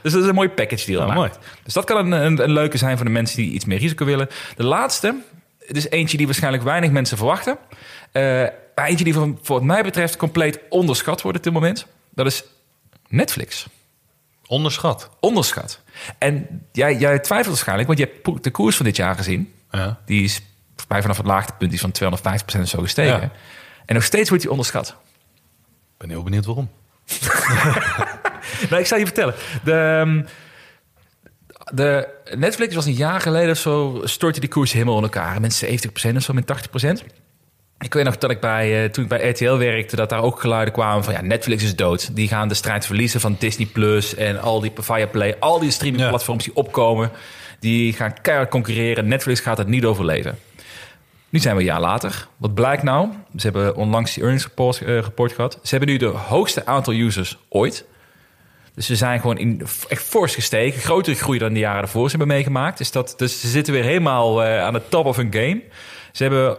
dus dat is een mooi package deal. Maar- mooi. Dus dat kan een, een, een leuke zijn voor de mensen die iets meer risico willen. De laatste, het is eentje die waarschijnlijk weinig mensen verwachten. Eh, maar eentje die voor, voor wat mij betreft compleet onderschat wordt op dit moment. Dat is Netflix. Onderschat. Onderschat. En jij, jij twijfelt waarschijnlijk, want je hebt de koers van dit jaar gezien. Ja. Die is volgens mij vanaf het laagtepunt die is van 250% of zo gestegen. Ja. En nog steeds wordt die onderschat. Ik ben heel benieuwd waarom. *laughs* Nou, ik zal je vertellen. De, ehm, de Netflix was een jaar geleden of zo, stortte die koers helemaal in elkaar. Met 70% of zo, met 80%. Ik weet nog dat ik bij, eh, toen ik bij RTL werkte, dat daar ook geluiden kwamen van ja, Netflix is dood. Die gaan de strijd verliezen van Disney Plus en al die Pavaya Play, al die streamingplatforms die opkomen, die gaan keihard concurreren. Netflix gaat het niet overleven. Nu zijn we een jaar later. Wat blijkt nou? Ze hebben onlangs die earnings report, eh, report gehad. Ze hebben nu de hoogste aantal users ooit. Dus ze zijn gewoon in, echt fors gestegen. Grotere groei dan de jaren ervoor ze hebben meegemaakt. Dus, dat, dus ze zitten weer helemaal eh, aan de top of hun game. Ze hebben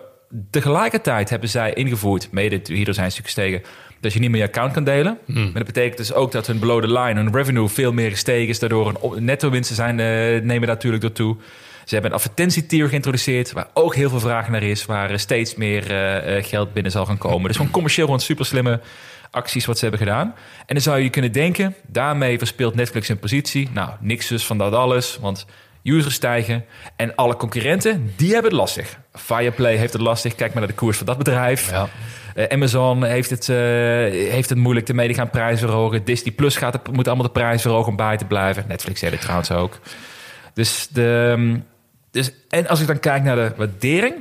tegelijkertijd hebben zij ingevoerd, mede hierdoor zijn ze gestegen, dat je niet meer je account kan delen. Maar dat betekent dus ook dat hun below the line, hun revenue veel meer gestegen is. Daardoor hun op- netto winsten zijn, eh, nemen daar natuurlijk door toe. Ze hebben een advertentietier geïntroduceerd, waar ook heel veel vraag naar is, waar steeds meer eh, eh, geld binnen zal gaan komen. Dus gewoon commercieel gewoon super slimme acties wat ze hebben gedaan. En dan zou je kunnen denken, daarmee verspeelt Netflix zijn positie. Nou, niks dus van dat alles, want users stijgen en alle concurrenten, die hebben het lastig. Fireplay heeft het lastig, kijk maar naar de koers van dat bedrijf. Ja. Eh, Amazon heeft het, eh, heeft het moeilijk, de die gaan prijzen verhogen. Disney Plus gaat het, moet allemaal de prijs verhogen om bij te blijven. Netflix deed het trouwens ook. Dus de, ehm, dus, en als ik dan kijk naar de waardering,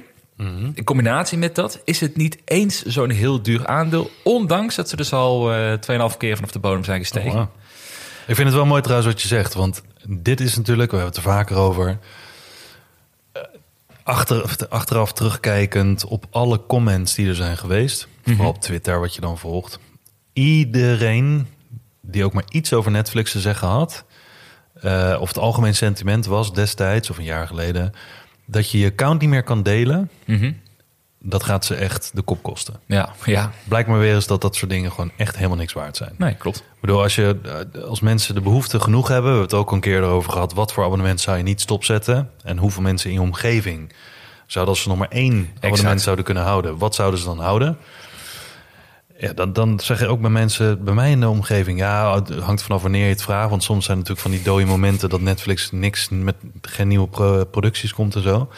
in combinatie met dat, is het niet eens zo'n heel duur aandeel. Ondanks dat ze dus al eh 2,5 keer vanaf de bodem zijn gestegen. Oh, wow. Ik vind het wel mooi trouwens wat je zegt. Want dit is natuurlijk, we hebben het er vaker over. achter, achteraf terugkijkend op alle comments die er zijn geweest, Mhm. vooral op Twitter, wat je dan volgt. Iedereen die ook maar iets over Netflix te zeggen had, eh, of het algemeen sentiment was destijds of een jaar geleden, dat je je account niet meer kan delen, Mhm. Dat gaat ze echt de kop kosten. Ja, ja. Blijkt maar weer eens dat dat soort dingen gewoon echt helemaal niks waard zijn. Nee, klopt. Ik bedoel, als, je, eh, als mensen de behoefte genoeg hebben, we hebben het ook een keer erover gehad, wat voor abonnement zou je niet stopzetten en hoeveel mensen in je omgeving zouden als ze nog maar één abonnement zouden kunnen houden, wat zouden ze dan houden? Ja, dan, dan zeg je ook bij mensen, bij mij in de omgeving, ja, het hangt vanaf wanneer je het vraagt, want soms zijn natuurlijk van die dode momenten dat Netflix niks met geen nieuwe pro- producties komt en zo.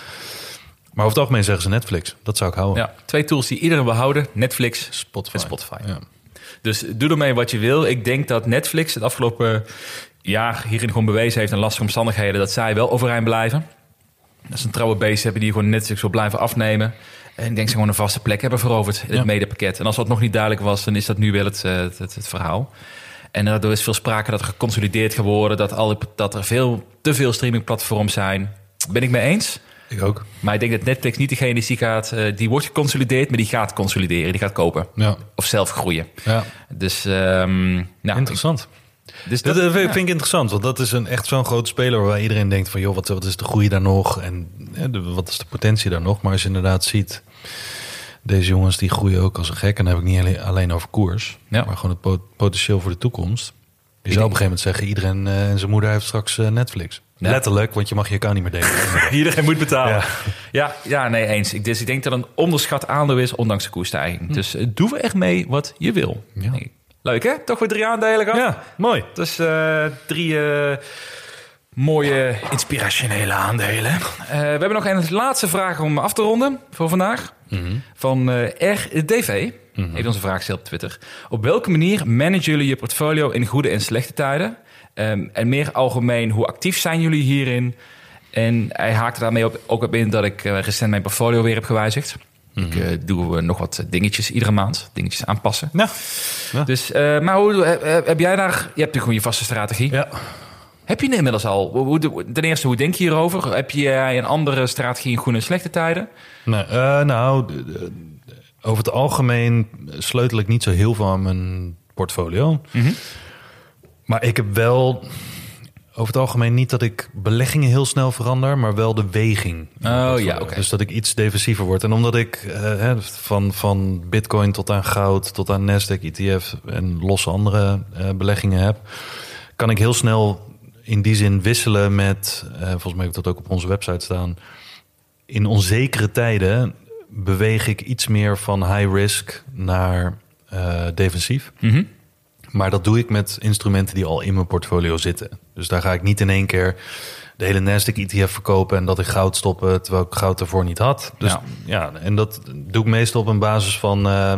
Maar over het algemeen zeggen ze Netflix, dat zou ik houden. Ja, twee tools die iedereen wil houden. Netflix Spotify. en Spotify. Ja. Dus doe ermee wat je wil. Ik denk dat Netflix het afgelopen jaar hierin gewoon bewezen heeft... in lastige omstandigheden dat zij wel overeind blijven. Dat is een trouwe base hebben die gewoon Netflix wil blijven afnemen. En ik denk ze gewoon een vaste plek hebben veroverd in het Ja. medepakket. En als dat nog niet duidelijk was, dan is dat nu wel het, eh, het, het, het verhaal. En daardoor is veel sprake dat er geconsolideerd geworden... dat, alle, dat er veel, te veel streamingplatforms zijn. Ben ik mee eens... Ik ook. Maar ik denk dat Netflix niet degene is die gaat, eh, die wordt geconsolideerd, maar die gaat consolideren, die gaat kopen Ja, of zelf groeien. ja. Dus, ehm nou, interessant. dus Dat, dat, eh, vind, ja. vind ik interessant, want dat is een, echt zo'n grote speler waar iedereen denkt van, joh, wat, wat is de groei daar nog en hè, de- wat is de potentie daar nog? Maar als je inderdaad ziet, deze jongens die groeien ook als een gek en dan heb ik niet alleen, alleen over koers, Ja. maar gewoon het po- potentieel voor de toekomst. Je zou op een gegeven moment zeggen, iedereen eh, en zijn moeder heeft straks eh, Netflix. Ja. Letterlijk, want je mag je account niet meer delen. *laughs* Iedereen moet betalen. Ja. Ja, ja, nee, eens. Ik, dus ik denk dat een onderschat aandeel is, ondanks de koersstijging. Dus eh, doe er echt mee wat je wil. Ja. Leuk hè? Toch weer drie aandelen gehad? ja, mooi. Dus drie mooie inspirationele aandelen. We hebben nog een laatste vraag om af te ronden voor vandaag. Van eh RDV. Heeft onze vraag op Twitter. Op welke manier managen jullie je portfolio in goede en slechte tijden? Ehm, en meer algemeen, hoe actief zijn jullie hierin? En hij haakte daarmee op, ook op in dat ik eh, recent mijn portfolio weer heb gewijzigd. Ik eh, doe eh, nog wat dingetjes iedere maand, dingetjes aanpassen. Ja. Dus, maar hoe, heb jij daar... Je hebt natuurlijk gewoon je vaste strategie. Ja. Heb je inmiddels al? Hoe- ten eerste, hoe denk je hierover? Heb jij een andere strategie in goede en slechte tijden? Nee, nou, over het algemeen sleutel ik niet zo heel veel aan mijn portfolio. Mhm. Maar ik heb wel over het algemeen niet dat ik beleggingen heel snel verander, maar wel de weging. Oh, ja, oké. Dus dat ik iets defensiever word. En omdat ik eh, van, van bitcoin tot aan goud, tot aan Nasdaq, ETF en losse andere eh, beleggingen heb, kan ik heel snel in die zin wisselen met, eh, volgens mij heb ik dat ook op onze website staan, in onzekere tijden beweeg ik iets meer van high risk naar eh, defensief. Mhm. Maar dat doe ik met instrumenten die al in mijn portfolio zitten. Dus daar ga ik niet in één keer de hele Nasdaq ETF verkopen en dat ik goud stoppen terwijl ik goud ervoor niet had. Dus Ja. ja, en dat doe ik meestal op een basis van eh,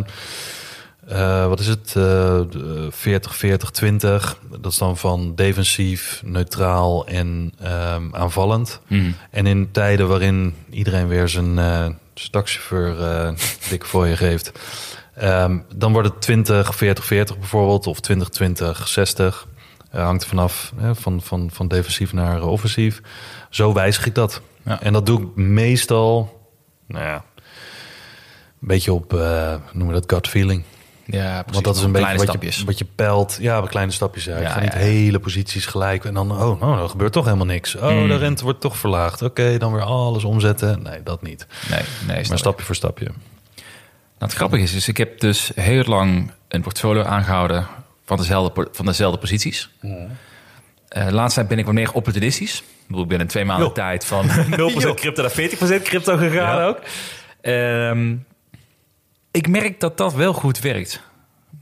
eh, wat is het? De 40, 40, 20. Dat is dan van defensief, neutraal en ehm, aanvallend. Mhm. En in tijden waarin iedereen weer zijn, zijn taxichauffeur eh dik voor je geeft, ehm, dan wordt het 20, 40, 40 bijvoorbeeld, of 20, 20, 60. Eh, hangt er vanaf hè, van, van, van defensief naar offensief. Zo wijzig ik dat. Ja. En dat doe ik meestal, nou ja, een beetje op, eh noemen we dat gut feeling. Ja, precies. Want dat is een beetje wat stapjes. je, wat je peilt. Ja, bij kleine stapjes. Ja. ik Ja, ga niet ja, hele posities gelijk. En dan, oh, nou, er gebeurt toch helemaal niks. Oh, Hmm. de rente wordt toch verlaagd. Oké, dan weer alles omzetten. Nee, dat niet. Nee, nee. Maar stapje voor stapje. Nou, het grappige is, is, ik heb dus heel lang een portfolio aangehouden van dezelfde, van dezelfde posities. Eh laatst tijd ben ik wat meer opportunistisch. Ik bedoel, ik ben in twee maanden tijd van *laughs* 0% crypto naar 40% crypto gegaan Ja. ook. Ehm, ik merk dat dat wel goed werkt.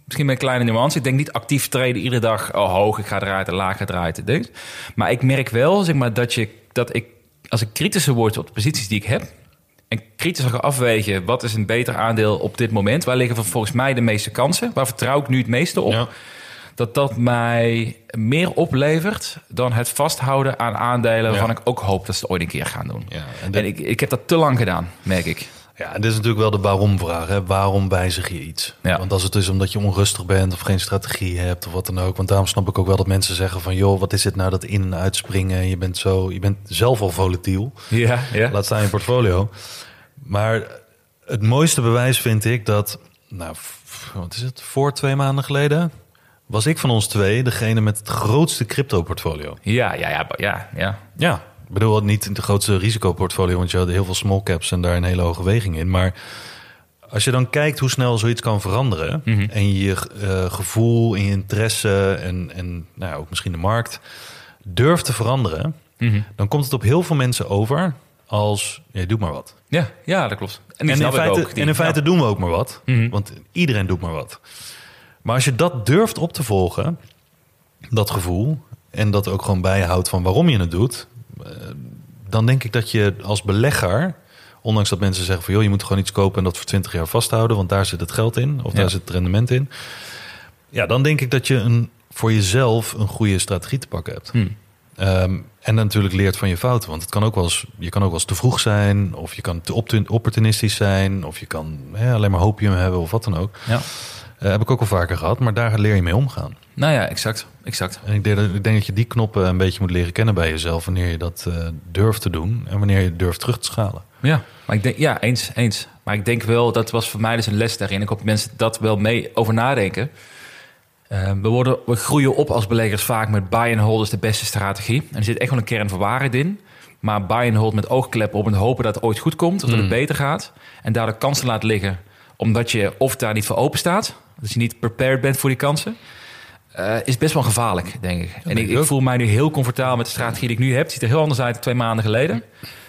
Misschien met een kleine nuance. Ik denk niet actief treden iedere dag. Oh, hoog, ik ga eruit en laag eruit. Dit. Maar ik merk wel zeg maar, dat, je, dat ik, als ik kritischer word op de posities die ik heb... en kritischer ga afwegen... wat is een beter aandeel op dit moment? Waar liggen volgens mij de meeste kansen? Waar vertrouw ik nu het meeste op? Ja. Dat dat mij meer oplevert dan het vasthouden aan aandelen... waarvan Ja. ik ook hoop dat ze het ooit een keer gaan doen. Ja, En ik, ik heb dat te lang gedaan, merk ik. Ja, en dit is natuurlijk wel de waarom-vraag. Hè? Waarom wijzig je iets? Ja. Want als het is omdat je onrustig bent of geen strategie hebt of wat dan ook. Want daarom snap ik ook wel dat mensen zeggen van... joh, wat is het nou dat in- en uitspringen? Je bent, zo, je bent zelf al volatiel. Ja, ja. Laat staan je portfolio. Maar het mooiste bewijs vind ik dat... Nou, wat is het? Voor twee maanden geleden... was ik van ons twee degene met het grootste crypto-portfolio. Ja, ja, ja, ja, ja. Ja, ik bedoel niet de grootste risicoportfolio, want je had heel veel small caps en daar een hele hoge weging in. Maar als je dan kijkt hoe snel zoiets kan veranderen en je eh, gevoel en je interesse en, en nou ja, ook misschien de markt durft te veranderen, dan komt het op heel veel mensen over als je doet maar wat. Ja, ja, dat klopt. En, in feite, ook, die- en in feite ja. doen we ook maar wat, Mhm. want iedereen doet maar wat. Maar als je dat durft op te volgen, dat gevoel, en dat ook gewoon bijhoudt van waarom je het doet, dan denk ik dat je als belegger, ondanks dat mensen zeggen van joh, je moet gewoon iets kopen en dat voor 20 jaar vasthouden, want daar zit het geld in, of Ja. daar zit het rendement in. Ja, dan denk ik dat je een, voor jezelf een goede strategie te pakken hebt. Hm. Ehm, en natuurlijk leert van je fouten. Want het kan ook wel eens, je kan ook wel eens te vroeg zijn. Of je kan te opportunistisch zijn. Of je kan hè, alleen maar hopium hebben of wat dan ook. Ja. Eh, heb ik ook al vaker gehad. Maar daar leer je mee omgaan. Nou ja, exact, exact. En ik denk, dat- ik denk dat je die knoppen een beetje moet leren kennen bij jezelf. Wanneer je dat eh, durft te doen. En wanneer je durft terug te schalen. Ja, maar ik denk, ja, eens, eens. Maar ik denk wel, dat was voor mij dus een les daarin. Ik hoop dat mensen dat wel mee over nadenken. Eh, we, worden, we groeien op als beleggers vaak met buy and hold is de beste strategie. En er zit echt wel een kern van waarheid in. Maar buy and hold met oogkleppen op en hopen dat het ooit goed komt. Of dat het beter gaat. En daar de kansen laat liggen. Omdat je of daar niet voor open staat. Dat je niet prepared bent voor die kansen. eh, is best wel gevaarlijk, denk ik. en ik, ik voel mij nu heel comfortabel met de strategie die ik nu heb. Het ziet er heel anders uit dan twee maanden geleden.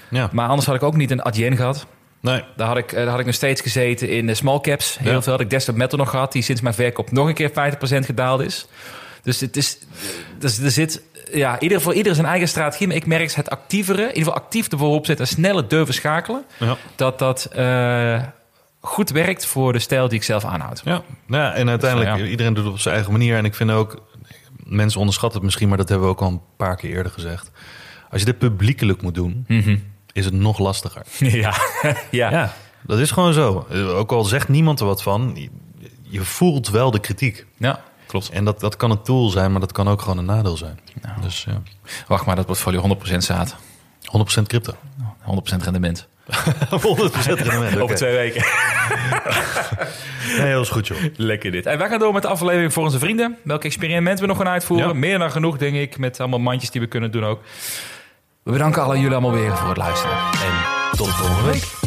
Ja. Maar anders had ik ook niet een Adyen gehad. Nee. Daar had ik, eh, daar had ik nog steeds gezeten in de small caps. Heel Ja. veel had ik Desktop Metal nog gehad, die sinds mijn verkoop nog een keer 50% gedaald is. Dus het is, dus er zit, ja, ieder voor ieder zijn eigen strategie. Maar ik merk het actievere, in ieder geval actief ervoor opzetten, sneller durven schakelen. Ja. Dat dat eh, goed werkt voor de stijl die ik zelf aanhoud. Ja. Ja, en uiteindelijk, Dus, ja. iedereen doet het op zijn eigen manier. En ik vind ook, mensen onderschatten het misschien, maar dat hebben we ook al een paar keer eerder gezegd. Als je dit publiekelijk moet doen, is het nog lastiger. *laughs* ja. ja. Ja, dat is gewoon zo. Eh, Ook al zegt niemand er wat van, je, je voelt wel de kritiek. Ja, klopt. En dat, dat kan een tool zijn, maar dat kan ook gewoon een nadeel zijn. Nou. Dus ja, Wacht maar, dat portfolio 100% staat. 100% crypto. 100% rendement. 100% rendement. Over twee weken. *laughs* Nee, heel is goed joh. Lekker dit. En wij gaan door met de aflevering voor onze vrienden. Welke experimenten we nog gaan uitvoeren. Ja. Meer dan genoeg, denk ik. Met allemaal mandjes die we kunnen doen ook. We bedanken alle jullie allemaal weer voor het luisteren. En tot de volgende week.